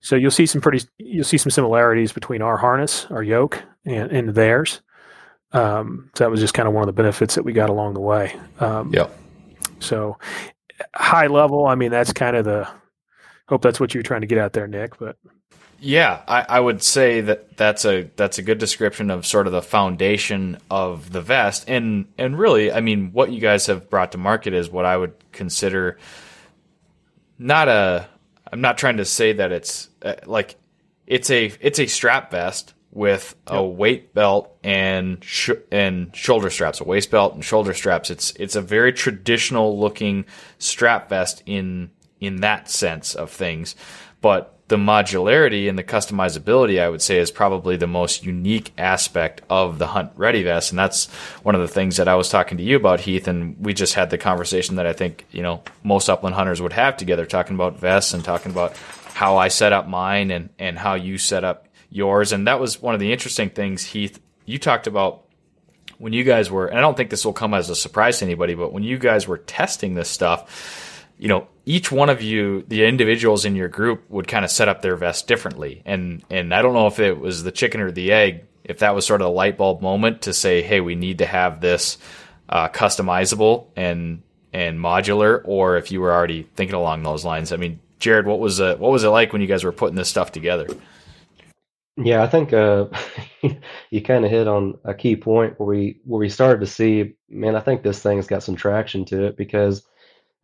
Speaker 2: so you'll see some pretty you'll see some similarities between our harness, our yoke, and, and theirs. Um, so that was just kind of one of the benefits that we got along the way.
Speaker 1: Um, yeah.
Speaker 2: So high level, I mean, that's kind of the Hope that's what you're trying to get out there, Nick. But
Speaker 1: yeah, I, I, would say that that's a that's a good description of sort of the foundation of the vest, and and really, I mean, what you guys have brought to market is what I would consider not a. I'm not trying to say that it's uh, like it's a it's a strap vest with a yep. weight belt and sh- and shoulder straps, a waist belt and shoulder straps. It's it's a very traditional looking strap vest in in that sense of things. But the modularity and the customizability, I would say, is probably the most unique aspect of the Hunt Ready vest. And that's one of the things that I was talking to you about, Heath. And we just had the conversation that I think, you know, most upland hunters would have together, talking about vests and talking about how I set up mine and, and how you set up yours. And that was one of the interesting things, Heath, you talked about when you guys were, and I don't think this will come as a surprise to anybody, but when you guys were testing this stuff, you know, each one of you, the individuals in your group, would kind of set up their vest differently. And and I don't know if it was the chicken or the egg, if that was sort of a light bulb moment to say, hey, we need to have this uh, customizable and and modular, or if you were already thinking along those lines. I mean, Jared, what was uh, what was it like when you guys were putting this stuff together?
Speaker 3: Yeah, I think uh, (laughs) you kind of hit on a key point where we where we started to see, man, I think this thing's got some traction to it because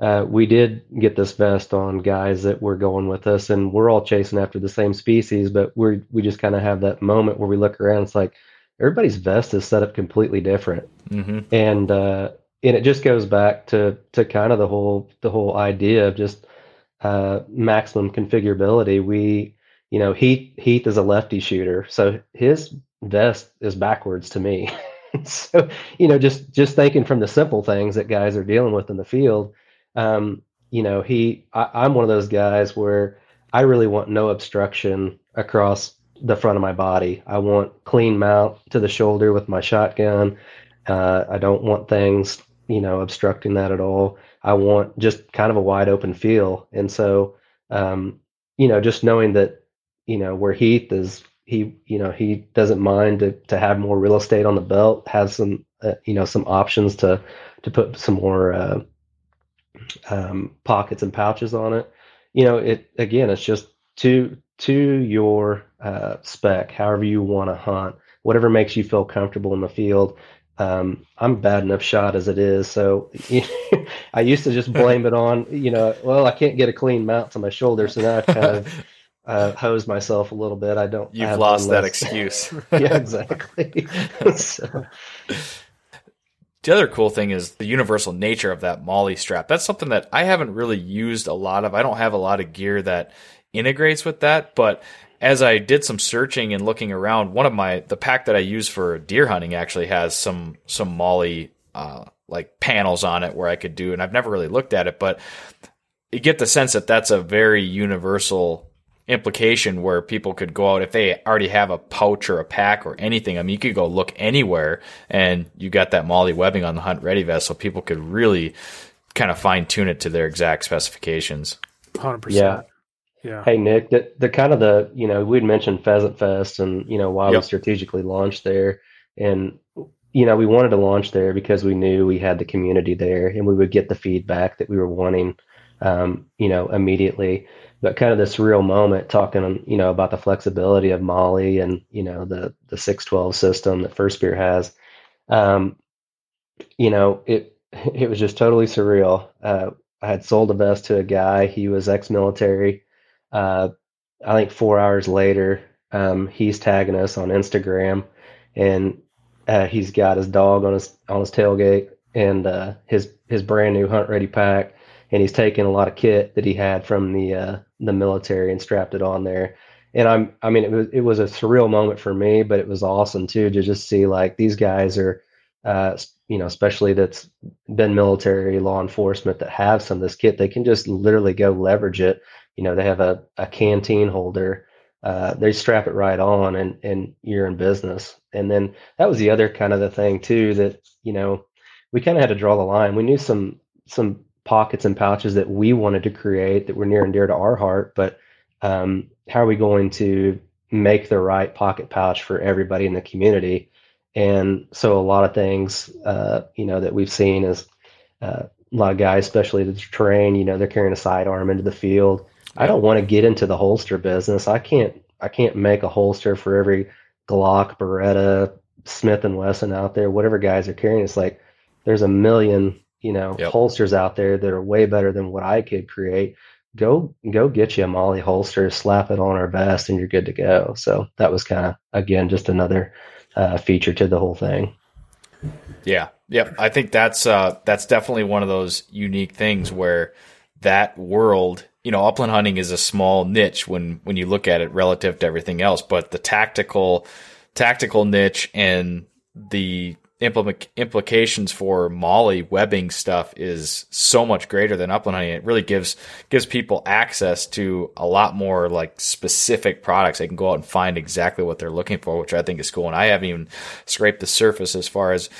Speaker 3: uh, we did get this vest on guys that were going with us, and we're all chasing after the same species, but we we just kind of have that moment where we look around. It's like everybody's vest is set up completely different,
Speaker 1: mm-hmm.
Speaker 3: and uh, and it just goes back to to kind of the whole the whole idea of just uh, maximum configurability. We, you know, Heath Heath is a lefty shooter, so his vest is backwards to me. (laughs) so you know, just just thinking from the simple things that guys are dealing with in the field, um, you know, he I, I'm one of those guys where I really want no obstruction across the front of my body. I want clean mount to the shoulder with my shotgun. Uh, I don't want things, you know, obstructing that at all. I want just kind of a wide open feel. And so, um, you know, just knowing that, you know, where Heath is, he, you know, he doesn't mind to, to have more real estate on the belt, has some, uh, you know, some options to, to put some more, uh, um, pockets and pouches on it. You know, it, again, it's just to, to your, uh, spec, however you want to hunt, whatever makes you feel comfortable in the field. Um, I'm bad enough shot as it is, so (laughs) I used to just blame it on, you know, well, I can't get a clean mount to my shoulder, so now I kind of (laughs) uh, hose myself a little bit. I don't.
Speaker 1: You've lost that excuse. (laughs)
Speaker 3: yeah, (laughs) exactly. (laughs) so.
Speaker 1: The other cool thing is the universal nature of that MOLLE strap. That's something that I haven't really used a lot of. I don't have a lot of gear that integrates with that, but as I did some searching and looking around, one of my the pack that I use for deer hunting actually has some some MOLLE uh, like panels on it where I could do, and I've never really looked at it, but you get the sense that that's a very universal implication where people could go out if they already have a pouch or a pack or anything. I mean, you could go look anywhere and you got that MOLLE webbing on the hunt ready vest, so people could really kind of fine tune it to their exact specifications.
Speaker 2: Hundred
Speaker 3: percent. Yeah. Hey Nick, the, the kind of the you know we'd mentioned Pheasant Fest and you know why yep. we strategically launched there, and you know we wanted to launch there because we knew we had the community there and we would get the feedback that we were wanting, um, you know, immediately. But kind of this real moment talking, you know, about the flexibility of MOLLE and you know the the six twelve system that FirstSpear has, um, you know it (laughs) it was just totally surreal. Uh, I had sold a vest to a guy. He was ex-military uh, I think four hours later, um, he's tagging us on Instagram, and uh, he's got his dog on his on his tailgate and uh, his his brand new hunt ready pack, and he's taking a lot of kit that he had from the uh, the military and strapped it on there. And I'm I mean it was it was a surreal moment for me, but it was awesome too to just see like these guys are. Uh, you know, especially that's been military law enforcement that have some of this kit, they can just literally go leverage it you know they have a, a canteen holder uh, they strap it right on and and you're in business and then that was the other kind of the thing too that you know we kind of had to draw the line we knew some some pockets and pouches that we wanted to create that were near and dear to our heart but um, how are we going to make the right pocket pouch for everybody in the community and so a lot of things uh, you know that we've seen is uh, a lot of guys especially the terrain you know they're carrying a sidearm into the field I don't want to get into the holster business. I can't I can't make a holster for every Glock, Beretta, Smith and Wesson out there, whatever guys are carrying. It's like there's a million, you know, yep. holsters out there that are way better than what I could create. Go go get you a MOLLE holster, slap it on our vest, and you're good to go. So that was kind of again just another uh, feature to the whole thing.
Speaker 1: Yeah, yep. I think that's uh, that's definitely one of those unique things where that world you know, upland hunting is a small niche when when you look at it relative to everything else, but the tactical tactical niche and the implement, implications for MOLLE webbing stuff is so much greater than upland hunting. It really gives gives people access to a lot more like specific products. They can go out and find exactly what they're looking for, which I think is cool. And I haven't even scraped the surface as far as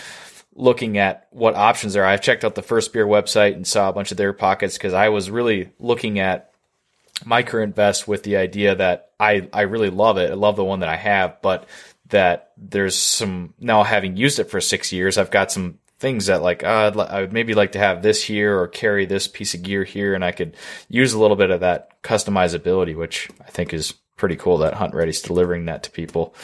Speaker 1: looking at what options there are. I've checked out the FirstSpear website and saw a bunch of their pockets because I was really looking at my current vest with the idea that I, I really love it. I love the one that I have, but that there's some now having used it for six years, I've got some things that like uh, I would maybe like to have this here or carry this piece of gear here, and I could use a little bit of that customizability, which I think is pretty cool. That Hunt Ready's delivering that to people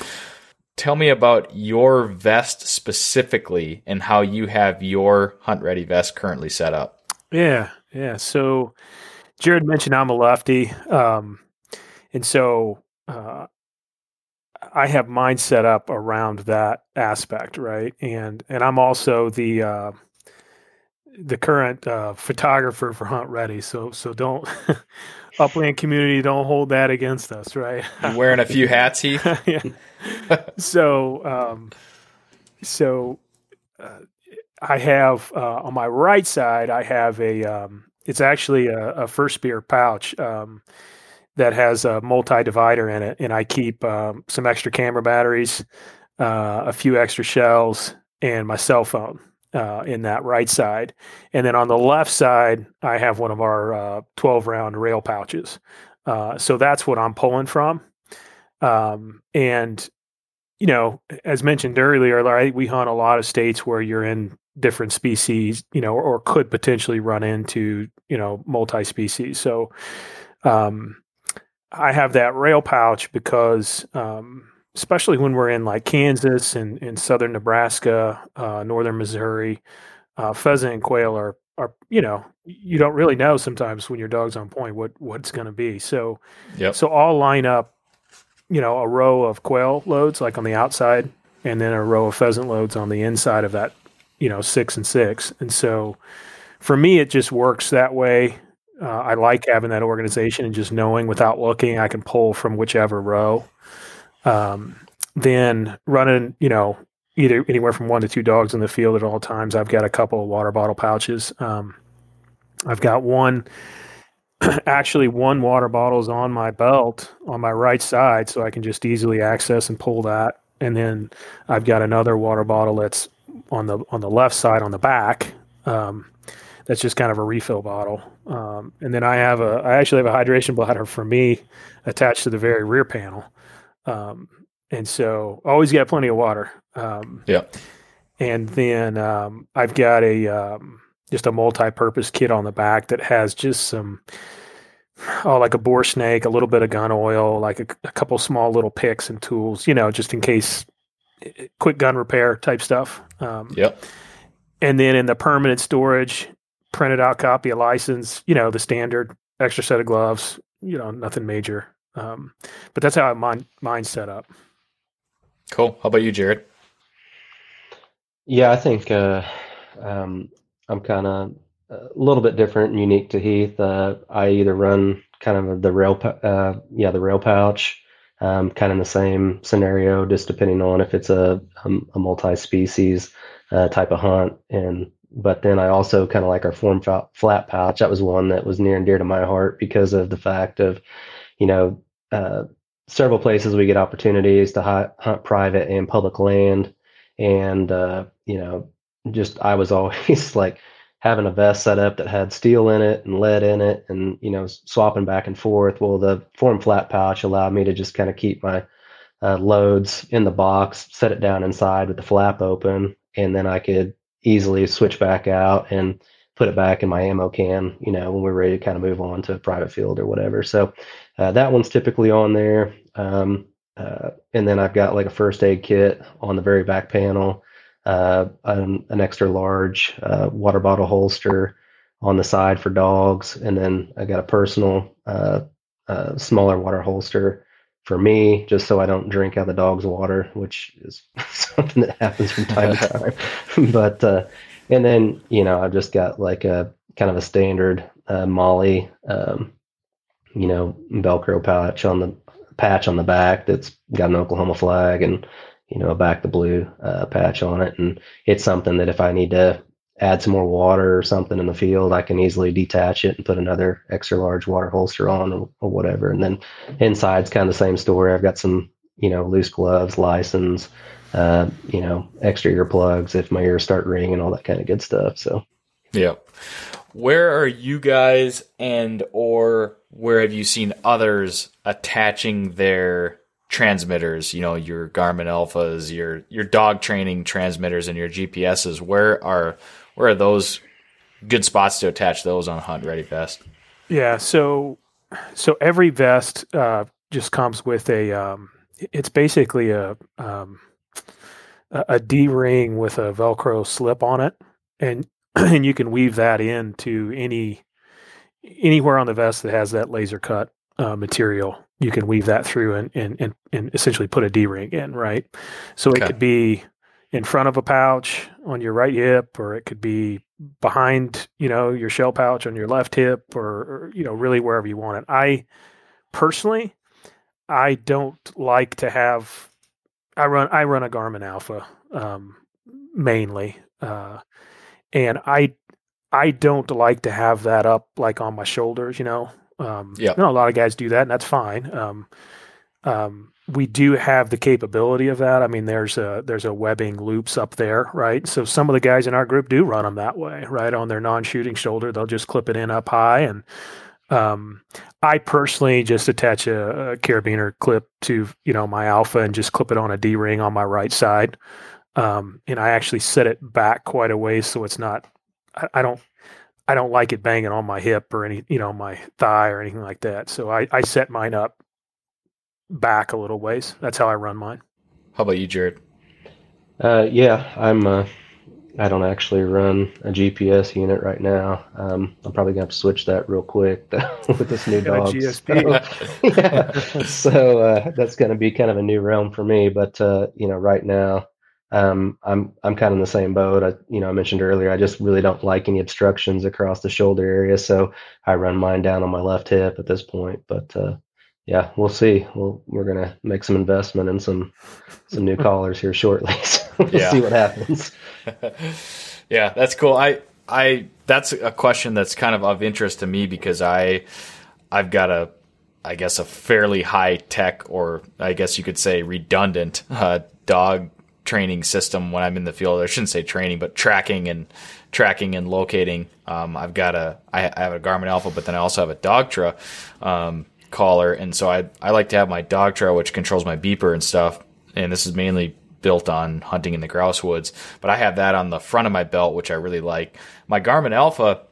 Speaker 1: tell me about your vest specifically and how you have your hunt ready vest currently set up.
Speaker 2: Yeah, yeah. So Jared mentioned I'm a lefty, um, and so uh, I have mine set up around that aspect, right? And and I'm also the uh, the current uh, photographer for Hunt Ready. So so don't (laughs) upland community don't hold that against us, right?
Speaker 1: You wearing a few hats, Heath. (laughs)
Speaker 2: yeah. (laughs) so um, so uh, I have uh, on my right side I have a um, it's actually a, a FirstSpear pouch. Um, that has a multi divider in it, and I keep um, some extra camera batteries, uh, a few extra shells, and my cell phone uh, in that right side. And then on the left side, I have one of our uh, 12 round rail pouches. Uh, so that's what I'm pulling from. Um, and, you know, as mentioned earlier, right, we hunt a lot of states where you're in different species, you know, or could potentially run into, you know, multi species. So, um, I have that rail pouch because, um, especially when we're in like Kansas and, in southern Nebraska, uh, northern Missouri, uh, pheasant and quail are are you know you don't really know sometimes when your dog's on point what what's going to be. So,
Speaker 1: yep.
Speaker 2: so I'll line up, you know, a row of quail loads like on the outside, and then a row of pheasant loads on the inside of that, you know, six and six. And so, for me, it just works that way. Uh, I like having that organization and just knowing without looking, I can pull from whichever row. Um, then running, you know, either anywhere from one to two dogs in the field at all times. I've got a couple of water bottle pouches. Um, I've got one, (clears throat) actually, one water bottle is on my belt on my right side, so I can just easily access and pull that. And then I've got another water bottle that's on the on the left side on the back. Um, that's just kind of a refill bottle. Um, and then I have a, I actually have a hydration bladder for me attached to the very rear panel. Um, and so always got plenty of water. Um,
Speaker 1: yeah.
Speaker 2: And then um, I've got a um, just a multi-purpose kit on the back that has just some, oh, like a BoreSnake, a little bit of gun oil, like a, a couple small little picks and tools, you know, just in case, eh, eh, quick gun repair type stuff.
Speaker 1: Um, yep.
Speaker 2: And then in the permanent storage, printed out copy of license, you know, the standard extra set of gloves, you know, nothing major. Um, but that's how mine mine's set up.
Speaker 1: Cool. How about you, Jared?
Speaker 3: Yeah, I think uh, um, I'm kind of a little bit different and unique to Heath. Uh, I either run kind of the rail, uh, yeah, the rail pouch, um, kind of the same scenario, just depending on if it's a, a, a multi-species uh, type of hunt, and but then I also kind of like our form flat pouch. That was one that was near and dear to my heart because of the fact of, you know, uh, several places we get opportunities to hunt, hunt private and public land. And, uh, you know, just I was (laughs) always like having a vest set up that had steel in it and lead in it and, you know, swapping back and forth. Well, the form flat pouch allowed me to just kind of keep my uh, loads in the box, set it down inside with the flap open, and then I could easily switch back out and put it back in my ammo can, you know, when we're ready to kind of move on to a private field or whatever. So uh, that one's typically on there. Um, uh, and then I've got like a first aid kit on the very back panel, uh, an, an, extra large uh, water bottle holster on the side for dogs. And then I got a personal uh, uh, smaller water holster for me, just so I don't drink out the dog's water, which is (laughs) something that happens from time to time. (laughs) but and then you know I've just got like a kind of a standard uh, MOLLE, um, you know, Velcro patch on the patch on the back that's got an Oklahoma flag and you know a back the blue uh, patch on it, and it's something that if I need to add some more water or something in the field, I can easily detach it and put another extra large water holster on or, or whatever. And then inside's kind of the same story. I've got some you know loose gloves, license uh, you know, extra earplugs if my ears start ringing, and all that kind of good stuff. So,
Speaker 1: yeah. Where are you guys, and or where have you seen others attaching their transmitters? You know, your Garmin Alphas, your your dog training transmitters, and your GPSs. Where are where are those good spots to attach those on a Hunt Ready Vest?
Speaker 2: Yeah, so so every vest uh, just comes with a. Um, it's basically a um, a D ring with a Velcro slip on it, and (clears throat) and you can weave that into any anywhere on the vest that has that laser cut uh, material. You can weave that through and, and and and essentially put a D ring in, right? So okay. it could be in front of a pouch on your right hip, or it could be behind, you know, your shell pouch on your left hip or, or you know, really wherever you want it. I personally, I don't like to have. I run I run a Garmin Alpha um, mainly, uh, and I I don't like to have that up like on my shoulders. You know, um,
Speaker 1: Yeah.
Speaker 2: No, a lot of guys do that, and that's fine. Um, um, we do have the capability of that. I mean, there's a there's a webbing loops up there, right? So some of the guys in our group do run them that way, right on their non-shooting shoulder. They'll just clip it in up high, and um, I personally just attach a, a carabiner clip to you know my Alpha and just clip it on a D ring on my right side, um, and I actually set it back quite a ways so it's not. I, I don't. I don't like it banging on my hip or any, you know, my thigh or anything like that. So I, I set mine up back a little ways. That's how I run mine.
Speaker 1: How about you, Jared?
Speaker 3: Uh, yeah, I'm. Uh, I don't actually run a GPS unit right now. Um, I'm probably gonna have to switch that real quick (laughs) with this new (laughs) dog.
Speaker 2: GSP.
Speaker 3: So, (laughs) yeah. so uh, that's gonna be kind of a new realm for me. But uh, you know, right now, um, I'm I'm kind of in the same boat. I, you know, I mentioned earlier, I just really don't like any obstructions across the shoulder area, so I run mine down on my left hip at this point. But uh, yeah, we'll see. We'll, we're gonna make some investment in some some new (laughs) collars here shortly. (laughs) So we'll
Speaker 1: Yeah.
Speaker 3: see what happens. (laughs)
Speaker 1: yeah, that's cool. I I that's a question that's kind of of interest to me because I I've got a I guess a fairly high tech or I guess you could say redundant uh, dog training system when I'm in the field. I shouldn't say training, but tracking and tracking and locating. Um, I've got a I, I have a Garmin Alpha, but then I also have a Dogtra um, collar, and so I I like to have my Dogtra, which controls my beeper and stuff. And this is mainly built on hunting in the grouse woods, but I have that on the front of my belt, which I really like. My Garmin Alpha.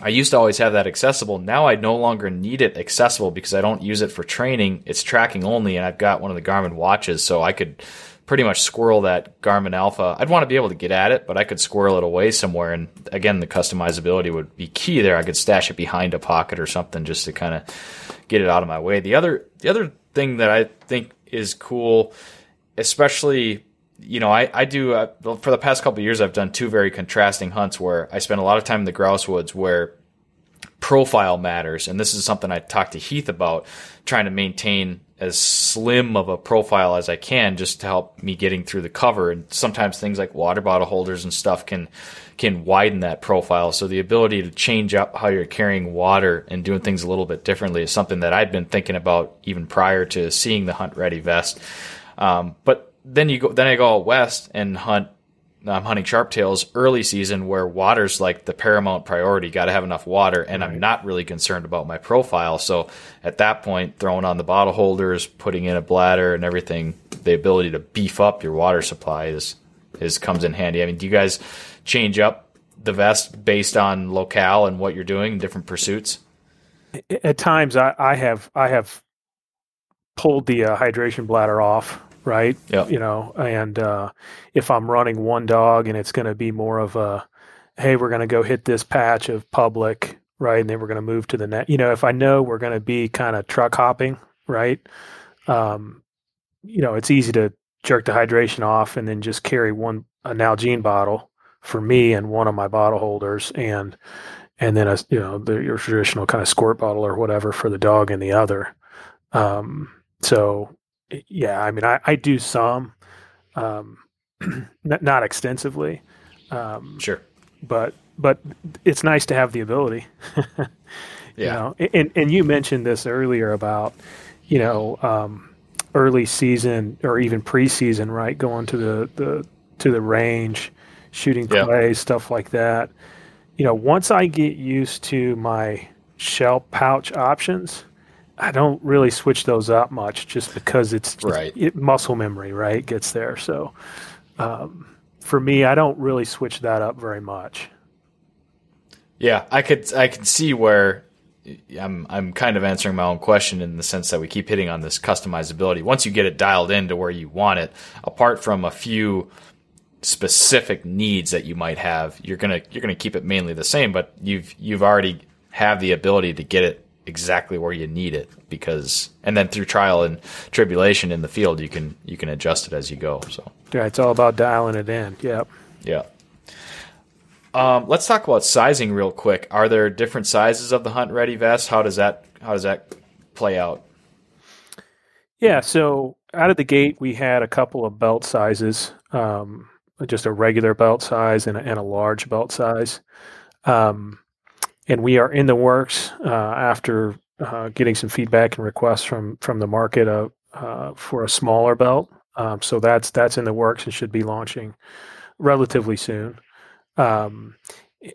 Speaker 1: I used to always have that accessible. Now I no longer need it accessible because I don't use it for training. It's tracking only, and I've got one of the Garmin watches, so I could pretty much squirrel that Garmin Alpha. I'd want to be able to get at it, but I could squirrel it away somewhere. And again, the customizability would be key there. I could stash it behind a pocket or something just to kind of get it out of my way. The other, the other thing that I think is cool, especially you know, I, I do uh, for the past couple years, I've done two very contrasting hunts where I spend a lot of time in the grouse woods where profile matters. And this is something I talked to Heath about trying to maintain as slim of a profile as I can just to help me getting through the cover. And sometimes things like water bottle holders and stuff can, can widen that profile. So the ability to change up how you're carrying water and doing things a little bit differently is something that I'd been thinking about even prior to seeing the hunt ready vest. Um, but then you go, then I go out west and hunt. I'm hunting sharptails early season where water's like the paramount priority. Got to have enough water, and I'm not really concerned about my profile. So at that point, throwing on the bottle holders, putting in a bladder, and everything, the ability to beef up your water supply is is comes in handy. I mean, do you guys change up the vest based on locale and what you're doing, different pursuits?
Speaker 2: At times, I, I have I have pulled the uh, hydration bladder off, right?
Speaker 1: Yep.
Speaker 2: You know, and uh, if I'm running one dog and it's going to be more of a, hey, we're going to go hit this patch of public, right, and then we're going to move to the net. You know, if I know we're going to be kind of truck hopping, right? Um, you know, it's easy to jerk the hydration off and then just carry one a Nalgene bottle for me and one of my bottle holders and and then a you know the, your traditional kind of squirt bottle or whatever for the dog and the other. Um, so yeah, I mean I, I do some, um, (clears throat) not, not extensively, um,
Speaker 1: Sure.
Speaker 2: but but it's nice to have the ability. (laughs) You
Speaker 1: Yeah.
Speaker 2: know, and and you mentioned this earlier about you know um, early season or even preseason, right? Going to the the to the range, shooting
Speaker 1: Yeah.
Speaker 2: clay, stuff like that. You know, once I get used to my shell pouch options, I don't really switch those up much, just because it's it's-
Speaker 1: Right.
Speaker 2: it, muscle memory, right, gets there. So um, for me, I don't really switch that up very much.
Speaker 1: Yeah, I could I could see where I'm I'm kind of answering my own question in the sense that we keep hitting on this customizability. Once you get it dialed in to where you want it, apart from a few specific needs that you might have, you're gonna you're gonna keep it mainly the same. But you've you've already have the ability to get it exactly where you need it because and then through trial and tribulation in the field you can you can adjust it as you go. So
Speaker 2: Yeah, it's all about dialing it in. Yep.
Speaker 1: yeah. Um, let's talk about sizing real quick. Are there different sizes of the hunt ready vest? How does that how does that play out?
Speaker 2: Yeah, so out of the gate, we had a couple of belt sizes, um, just a regular belt size and a, and a large belt size. Um, and we are in the works uh, after uh, getting some feedback and requests from from the market uh, uh for a smaller belt. Um, so that's that's in the works and should be launching relatively soon. Um,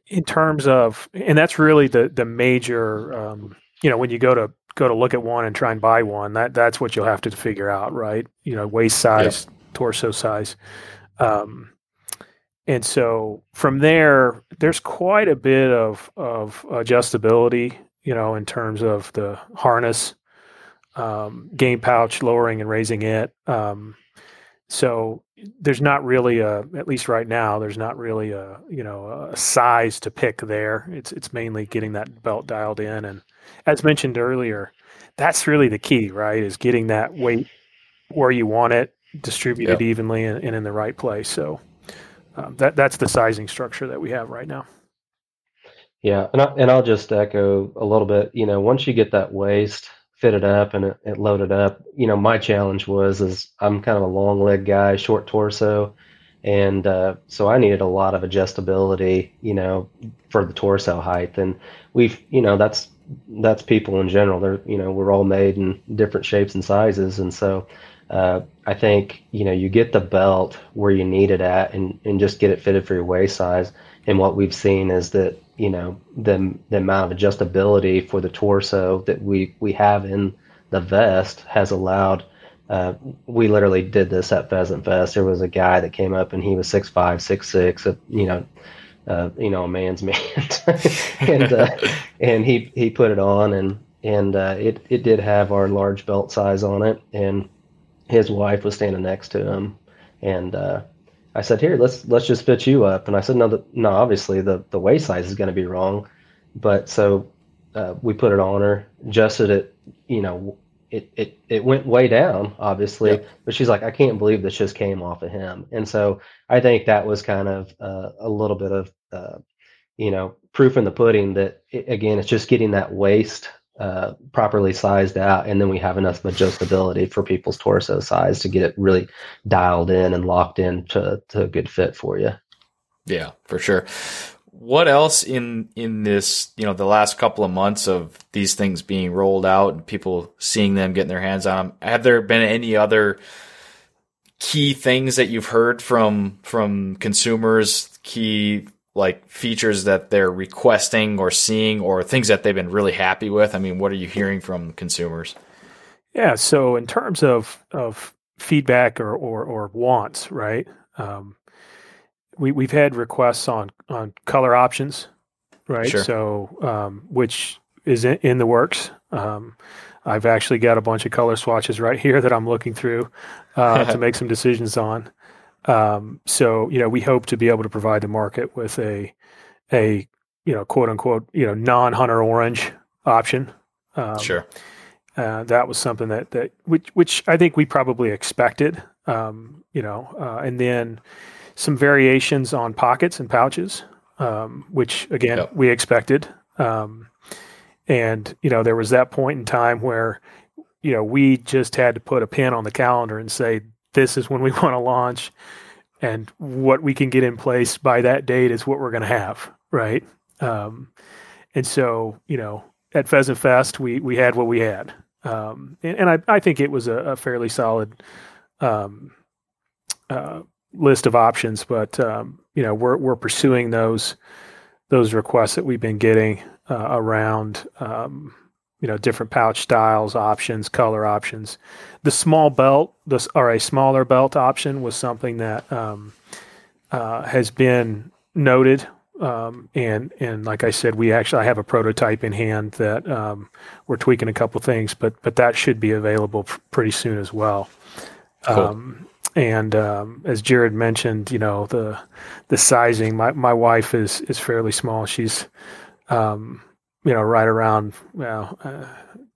Speaker 2: in terms of, and that's really the the major, um, you know, when you go to go to look at one and try and buy one, that that's what you'll have to figure out, right? You know, waist size, torso size. Um, and so from there, there's quite a bit of of adjustability, you know, in terms of the harness, um, game pouch, lowering and raising it. Um, so there's not really a, at least right now, there's not really a, you know, a size to pick there. It's it's mainly getting that belt dialed in, and as mentioned earlier, that's really the key, right? Is getting that weight where you want it, distributed yep. evenly and, and in the right place. So um, that that's the sizing structure that we have right now.
Speaker 3: Yeah, and I, and I'll just echo a little bit. You know, once you get that waist fitted up and it, it loaded up, you know, my challenge was is I'm kind of a long leg guy, short torso, and uh, so I needed a lot of adjustability. You know, for the torso height, and we've you know that's that's people in general. They're you know we're all made in different shapes and sizes, and so uh, I think you know you get the belt where you need it at, and and just get it fitted for your waist size. And what we've seen is that you know the the amount of adjustability for the torso that we we have in the vest has allowed. Uh, we literally did this at Pheasant Fest. There was a guy that came up and he was six five, six six. You know, uh, you know, a man's (laughs) man, and uh, and he he put it on, and and uh, it it did have our large belt size on it, and his wife was standing next to him, and uh, I said, "Here, let's let's just fit you up," and I said, "No, the, no, obviously the the waist size is going to be wrong," but so uh, we put it on her, adjusted it, you know, it, it, it went way down, obviously, yeah. but she's like, I can't believe this just came off of him. And so I think that was kind of uh, a little bit of, uh, you know, proof in the pudding that, it, again, it's just getting that waist uh, properly sized out. And then we have enough adjustability for people's torso size to get it really dialed in and locked in to, to a good fit for you.
Speaker 1: Yeah, for sure what else in in this you know the last couple of months of these things being rolled out and people seeing them getting their hands on them have there been any other key things that you've heard from from consumers key like features that they're requesting or seeing or things that they've been really happy with i mean what are you hearing from consumers
Speaker 2: yeah so in terms of of feedback or or, or wants right um, we we've had requests on on color options, right? Sure. So um, which is in, in the works. Um, I've actually got a bunch of color swatches right here that I'm looking through uh, to (laughs) make some decisions on. Um, so you know, we hope to be able to provide the market with a a you know quote unquote you know non hunter orange option.
Speaker 1: Um, sure.
Speaker 2: Uh, that was something that that which which I think we probably expected. Um, you know, uh, and then some variations on pockets and pouches, um, which again yep. we expected. Um, and you know, there was that point in time where you know we just had to put a pin on the calendar and say this is when we (laughs) want to launch, and what we can get in place by that date is what we're going to have, right? Um, and so you know, at Pheasant Fest, we we had what we had, um, and, and I I think it was a, a fairly solid. Um, uh, list of options, but um, you know we're we're pursuing those those requests that we've been getting uh, around um, you know different pouch styles, options, color options. The small belt, this or a smaller belt option was something that um, uh, has been noted. Um, and and like I said, we actually I have a prototype in hand that um, we're tweaking a couple things, but but that should be available pr- pretty soon as well. Cool. Um, and um, as Jared mentioned, you know the the sizing. My my wife is is fairly small. She's um, you know right around well uh,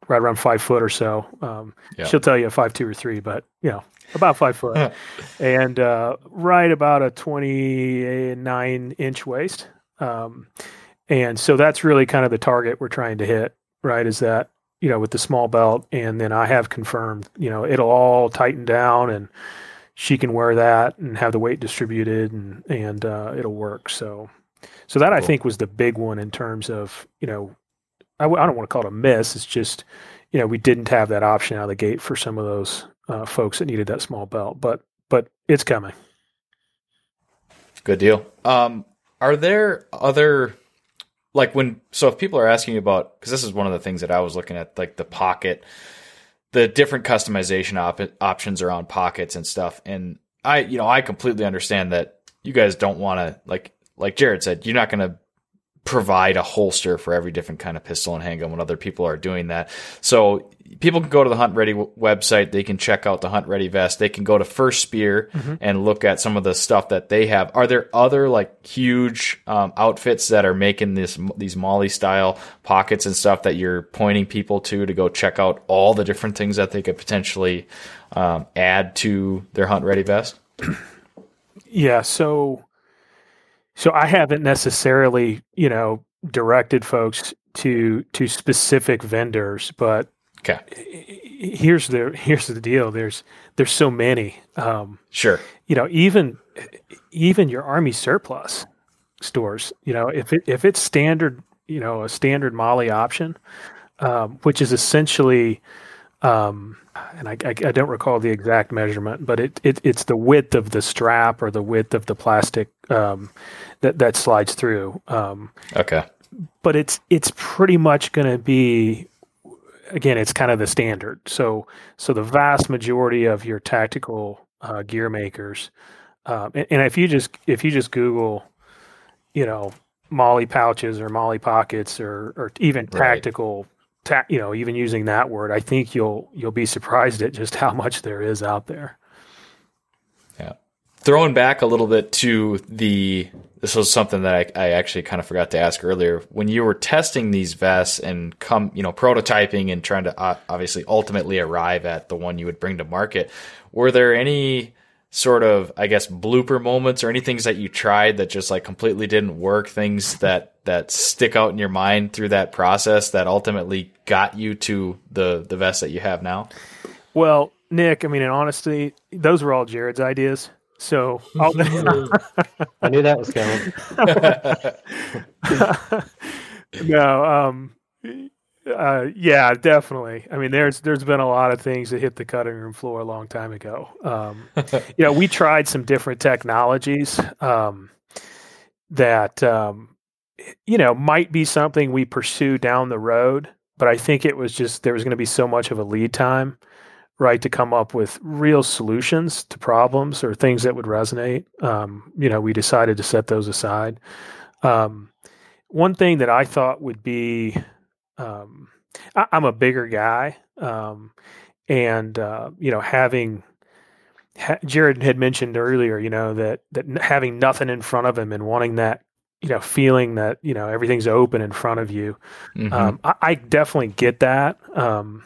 Speaker 2: right around five foot or so. Um, yeah. She'll tell you five two or three, but you know about five foot, (laughs) and uh, right about a twenty nine inch waist. Um, and so that's really kind of the target we're trying to hit, right? Is that you know with the small belt, and then I have confirmed, you know, it'll all tighten down, and she can wear that and have the weight distributed, and and uh, it'll work. So, so that I think was the big one in terms of you know, I w- I don't want to call it a miss. It's just you know we didn't have that option out of the gate for some of those uh, folks that needed that small belt, but but it's coming.
Speaker 1: Good deal. Um, are there other like when so if people are asking you about because this is one of the things that I was looking at like the pocket, the different customization op- options around pockets and stuff, and I you know I completely understand that you guys don't want to like like Jared said you're not going to provide a holster for every different kind of pistol and handgun when other people are doing that. So people can go to the Hunt Ready w- website. They can check out the Hunt Ready vest. They can go to FirstSpear
Speaker 2: Mm-hmm.
Speaker 1: and look at some of the stuff that they have. Are there other like huge um, outfits that are making this these MOLLE style pockets and stuff that you're pointing people to to go check out all the different things that they could potentially um, add to their Hunt Ready vest?
Speaker 2: Yeah, so so I haven't necessarily, you know, directed folks to to specific vendors, but
Speaker 1: Okay,
Speaker 2: here's the here's the deal. There's there's so many. Um,
Speaker 1: sure.
Speaker 2: you know, even even your army surplus stores, you know, if it if it's standard, you know, a standard MOLLE option, um, which is essentially um, and I, I, I don't recall the exact measurement, but it, it it's the width of the strap or the width of the plastic um, that that slides through. Um,
Speaker 1: Okay,
Speaker 2: but it's it's pretty much going to be again it's kind of the standard. So so the vast majority of your tactical uh, gear makers, um, and, and if you just if you just Google, you know, MOLLE pouches or MOLLE pockets or or even
Speaker 1: Right.
Speaker 2: Ta- you know, even using that word, I think you'll you'll be surprised at just how much there is out there.
Speaker 1: Yeah, throwing back a little bit to the this was something that I, I actually kind of forgot to ask earlier when you were testing these vests and come you know prototyping and trying to uh, obviously ultimately arrive at the one you would bring to market were there any sort of i guess blooper moments or any things that you tried that just like completely didn't work things that that stick out in your mind through that process that ultimately got you to the the vest that you have now
Speaker 2: Well, Nick, I mean, in honesty, those were all Jared's ideas. So (laughs) I'll,
Speaker 3: I knew that was coming. (laughs)
Speaker 2: no, um, uh, yeah, definitely. I mean, there's there's been a lot of things that hit the cutting room floor a long time ago. Um, (laughs) you know, we tried some different technologies um, that um, you know might be something we pursue down the road, but I think it was just there was going to be so much of a lead time, right, to come up with real solutions to problems or things that would resonate. Um, you know, we decided to set those aside. Um, one thing that I thought would be, um, I, I'm a bigger guy, um, and uh, you know, having Jared had mentioned earlier, you know, that that having nothing in front of him and wanting that, you know, feeling that you know everything's open in front of you.
Speaker 1: Mhm.
Speaker 2: Um, I, I definitely get that. Um,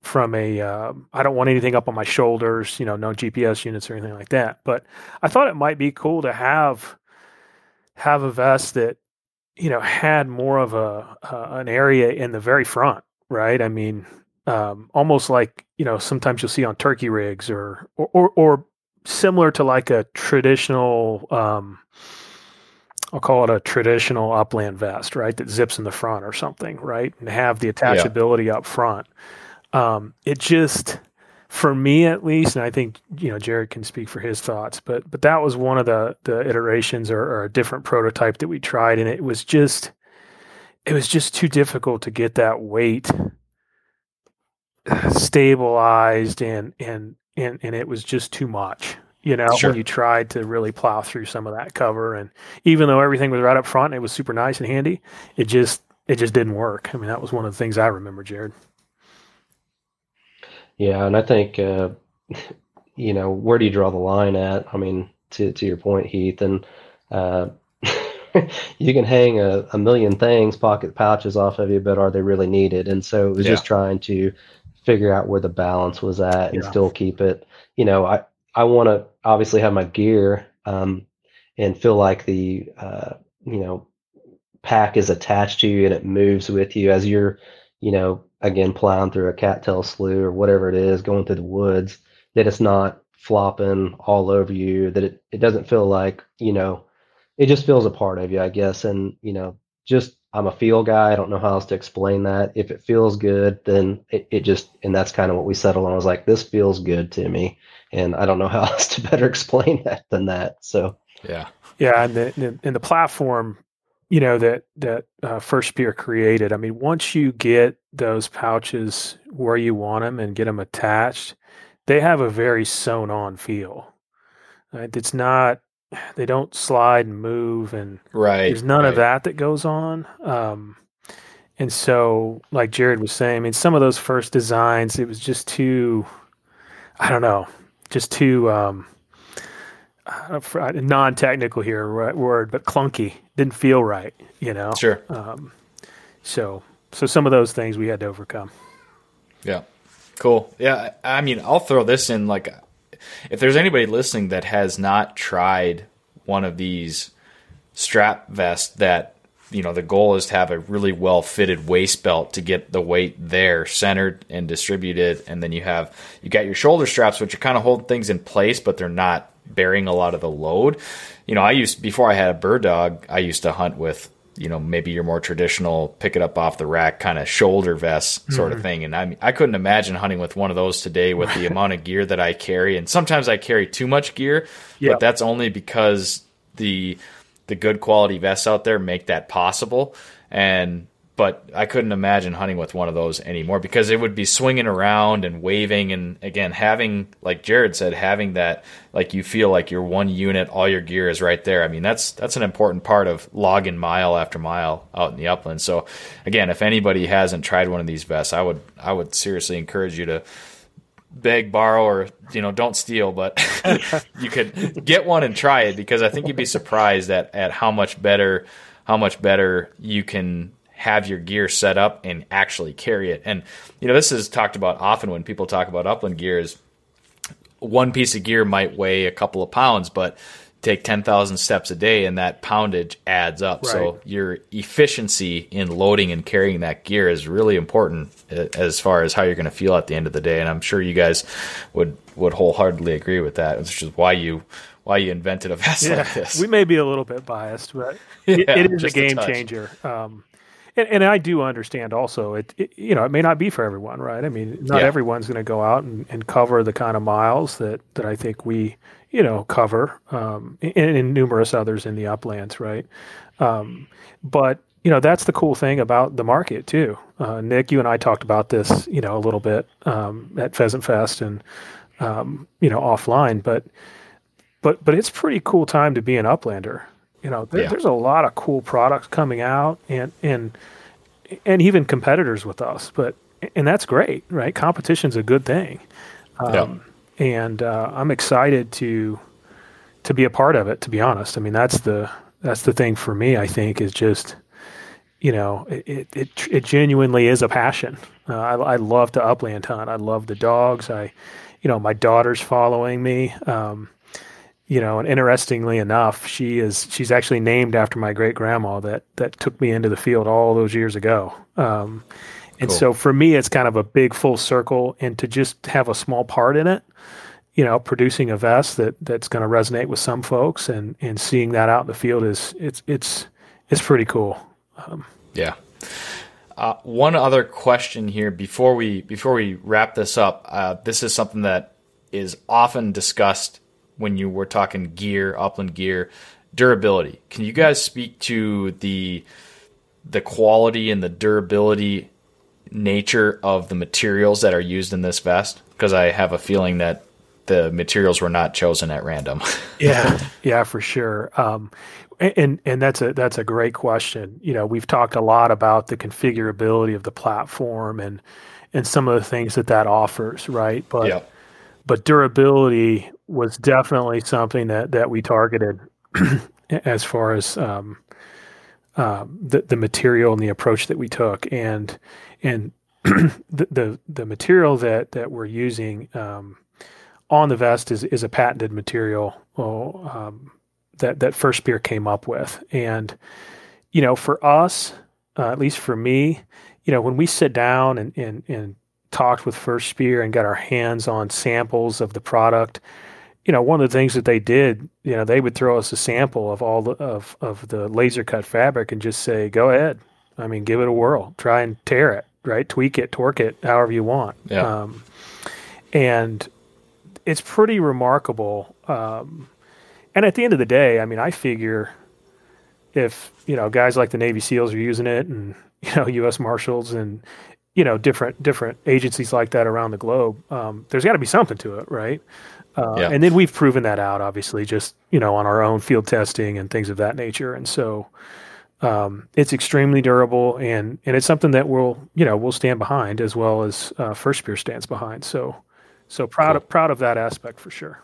Speaker 2: from a, um I don't want anything up on my shoulders, you know, no GPS units or anything like that. But I thought it might be cool to have have a vest that you know had more of a uh, an area in the very front, right? I mean, um, almost like you know sometimes you'll see on turkey rigs or or or, or similar to like a traditional. Um, I'll call it a traditional upland vest, right? That zips in the front or something, right? And have the attachability up front. Um, it just, for me at least, and I think you know Jared can speak for his thoughts, but but that was one of the the iterations or, or a different prototype that we tried, and it was just, it was just too difficult to get that weight stabilized, and and and and it was just too much. You know,
Speaker 1: Sure.
Speaker 2: when you tried to really plow through some of that cover, and even though everything was right up front, it was super nice and handy. It just it just didn't work. I mean, that was one of the things I remember, Jared.
Speaker 3: Yeah, and I think uh, (laughs) you know where do you draw the line at? I mean, to to your point, Heath, and uh, (laughs) you can hang a, a million things, pocket pouches off of you, but are they really needed? And so it was just trying to figure out where the balance was at and
Speaker 2: Yeah.
Speaker 3: still keep it. You know, I I want to obviously have my gear um, and feel like the uh, you know pack is attached to you and it moves with you as you're, you know, again plowing through a cattail slough or whatever it is, going through the woods. That it's not flopping all over you. That it it doesn't feel like you know, it just feels a part of you, I guess. And you know, just I'm a feel guy. I don't know how else to explain that. If it feels good, then it, it just, and that's kind of what we settled on. I was like, this feels good to me. And I don't know how (laughs) else to better explain that than that. So,
Speaker 1: yeah.
Speaker 2: Yeah. And the, and the platform, you know, that, that uh, FirstSpear created, I mean, once you get those pouches where you want them and get them attached, they have a very sewn on feel. Right? It's not they don't slide and move and
Speaker 1: right
Speaker 2: there's none
Speaker 1: right.
Speaker 2: of that that goes on um, and so like jared was saying i mean some of those first designs it was just too i don't know just too um, non-technical here right word but clunky didn't feel right you know?
Speaker 1: Sure.
Speaker 2: Um, so so some of those things we had to overcome.
Speaker 1: Yeah cool. Yeah i mean i'll throw this in like if there's anybody listening that has not tried one of these strap vests that you know the goal is to have a really well fitted waist belt to get the weight there centered and distributed and then you have you got your shoulder straps which are kind of holding things in place but they're not bearing a lot of the load. You know i used before i had a bird dog i used to hunt with you know maybe your more traditional pick it up off the rack kind of shoulder vest sort mm-hmm. of thing and I mean, I couldn't imagine hunting with one of those today with the (laughs) amount of gear that I carry and sometimes I carry too much gear yep. but that's only because the the good quality vests out there make that possible and but I couldn't imagine hunting with one of those anymore because it would be swinging around and waving. And again, having, like Jared said, having that, like you feel like you're one unit, all your gear is right there. I mean, that's, that's an important part of logging mile after mile out in the upland. So again, if anybody hasn't tried one of these vests, I would, I would seriously encourage you to beg, borrow, or, you know, don't steal, but (laughs) you could get one and try it because I think you'd be surprised at, at how much better, how much better you can have your gear set up and actually carry it. And you know, this is talked about often when people talk about upland gear is one piece of gear might weigh a couple of pounds, but take 10,000 steps a day and that poundage adds up. Right. So your efficiency in loading and carrying that gear is really important as far as how you're going to feel at the end of the day. And I'm sure you guys would, would wholeheartedly agree with that, which is why you, why you invented a vest yeah, like this.
Speaker 2: We may be a little bit biased, but it, (laughs) yeah, it is a game a changer. Um, and, and I do understand also it, it, you know it may not be for everyone right? I mean not yeah. everyone's going to go out and, and cover the kind of miles that that I think we you know cover um, and, and, numerous others in the uplands right? Um, but you know that's the cool thing about the market too. Uh, Nick you and I talked about this you know a little bit um, at Pheasant Fest and um, you know offline but but but it's pretty cool time to be an uplander you know, there, yeah. there's a lot of cool products coming out, and and and even competitors with us. But and that's great, right? Competition's a good thing. Um, yeah. And uh, I'm excited to to be a part of it. To be honest, I mean that's the that's the thing for me. I think is just you know it it it genuinely is a passion. Uh, I, I love to upland hunt. I love the dogs. I you know my daughter's following me. Um, you know, and interestingly enough, she is she's actually named after my great grandma that that took me into the field all those years ago. Um, and cool. so for me, it's kind of a big full circle, and to just have a small part in it, you know, producing a vest that that's going to resonate with some folks, and and seeing that out in the field is it's it's it's pretty cool. Um,
Speaker 1: yeah. Uh, one other question here before we before we wrap this up. Uh, this is something that is often discussed when you were talking gear, upland gear, durability. Can you guys speak to the the quality and the durability nature of the materials that are used in this vest? Because I have a feeling that the materials were not chosen at random. (laughs)
Speaker 2: yeah, yeah, for sure. Um, and and that's a that's a great question. You know, we've talked a lot about the configurability of the platform and and some of the things that that offers, right? But yep but durability was definitely something that that we targeted (clears throat) as far as um, uh, the the material and the approach that we took, and and (clears throat) the, the, the material that that we're using um, on the vest is is a patented material oh, um, that that FirstSpear came up with, and you know, for us, uh, at least for me, you know, when we sit down and, and, and talked with FirstSpear and got our hands on samples of the product, you know, one of the things that they did, you know, they would throw us a sample of all the, of, of the laser cut fabric and just say, go ahead. I mean, give it a whirl, try and tear it, right? Tweak it, torque it, however you want.
Speaker 1: Yeah.
Speaker 2: Um, and it's pretty remarkable. Um, and at the end of the day, I mean, I figure if you know guys like the Navy SEALs are using it, and (laughs) you know U.S. Marshals and you know different different agencies like that around the globe, um, there's got to be something to it, right? Uh,
Speaker 1: Yeah.
Speaker 2: And then we've proven that out, obviously, just you know on our own field testing and things of that nature, and so. Um, it's extremely durable, and, and it's something that we'll you know we'll stand behind as well as uh, FirstSpear stands behind. So so proud of proud of that aspect for sure.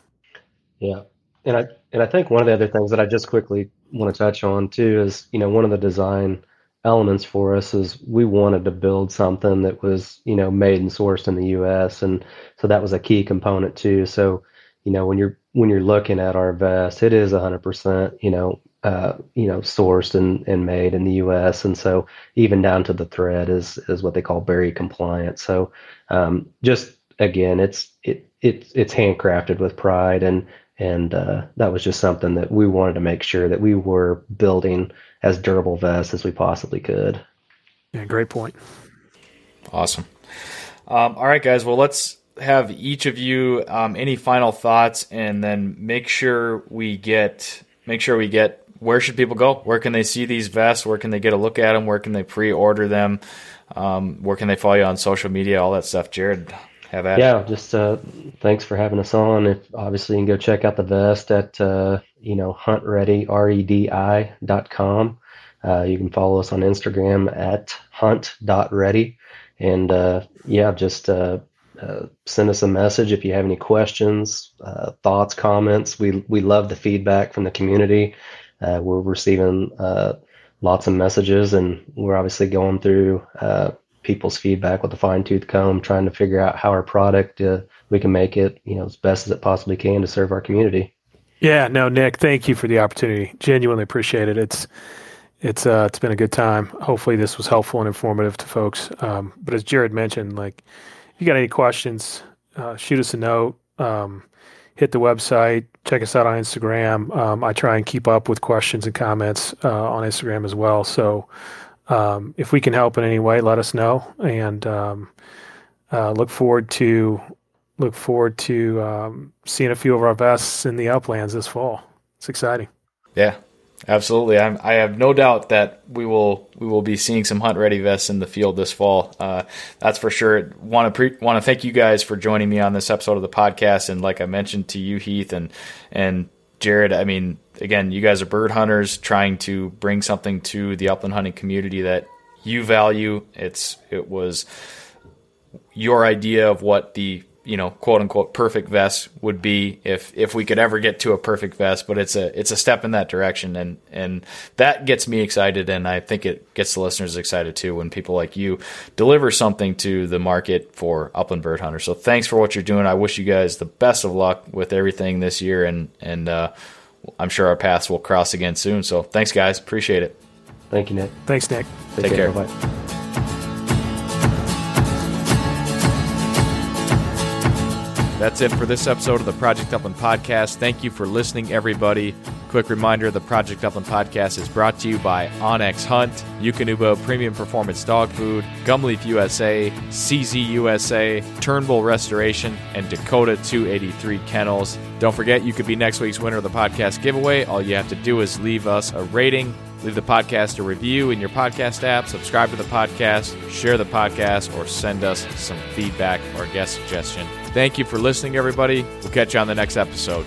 Speaker 3: Yeah, and I and I think one of the other things that I just quickly want to touch on too is you know one of the design elements for us is we wanted to build something that was you know made and sourced in the U.S. and so that was a key component too. So you know when you're when you're looking at our vest, it is 100% you know uh, you know sourced and, and made in the U.S. and so even down to the thread is is what they call berry compliant. So um, just again, it's it it it's handcrafted with pride and and uh, that was just something that we wanted to make sure that we were building as durable vests as we possibly could.
Speaker 2: Yeah, great point.
Speaker 1: Awesome. Um, all right, guys. Well, let's have each of you um, any final thoughts, and then make sure we get make sure we get where should people go? Where can they see these vests? Where can they get a look at them? Where can they pre-order them? Um, where can they follow you on social media? All that stuff. Jared, have at it.
Speaker 3: Yeah, just uh, thanks for having us on. If obviously you can go check out the vest at uh, you know huntready dot com. Uh, you can follow us on Instagram at hunt.ready. And uh, yeah, just uh, uh, send us a message if you have any questions, uh, thoughts, comments. We we love the feedback from the community. Uh, we're receiving uh, lots of messages, and we're obviously going through uh, people's feedback with a fine tooth comb, trying to figure out how our product uh, we can make it you know as best as it possibly can to serve our community.
Speaker 2: Yeah, no, Nick, thank you for the opportunity. Genuinely appreciate it. It's it's it's been a good time. Hopefully this was helpful and informative to folks. Um, but as Jared mentioned, like you got any questions, uh, shoot us a note. Um, hit the website. Check us out on Instagram. Um, I try and keep up with questions and comments uh, on Instagram as well. So um, if we can help in any way, let us know. And um, uh, look forward to look forward to um, seeing a few of our vests in the uplands this fall. It's exciting.
Speaker 1: Yeah, absolutely. I'm, I have no doubt that we will we will be seeing some hunt ready vests in the field this fall. Uh, that's for sure. Want to pre- want to thank you guys for joining me on this episode of the podcast. And like I mentioned to you, Heath and and Jared, I mean, again, you guys are bird hunters trying to bring something to the upland hunting community that you value. It's it was your idea of what the you know quote unquote perfect vest would be if if we could ever get to a perfect vest but it's a it's a step in that direction. And and that gets me excited. And I think it gets the listeners excited too when people like you deliver something to the market for upland bird hunters so thanks for what you're doing. I wish you guys the best of luck with everything this year. And and uh, I'm sure our paths will cross again soon. So thanks guys. Appreciate it.
Speaker 3: Thank you, Nick.
Speaker 2: Thanks, Nick.
Speaker 1: Take care.
Speaker 3: Bye.
Speaker 1: That's it for this episode of the Project Upland Podcast. Thank you for listening, everybody. Quick reminder the Project Upland Podcast is brought to you by onX Hunt, Eukanuba Premium Performance Dog Food, Gumleaf USA, CZ USA, Turnbull Restoration, and Dakota 283 Kennels. Don't forget, you could be next week's winner of the podcast giveaway. All you have to do is leave us a rating, leave the podcast a review in your podcast app, subscribe to the podcast, share the podcast, or send us some feedback or guest suggestion. Thank you for listening, everybody. We'll catch you on the next episode.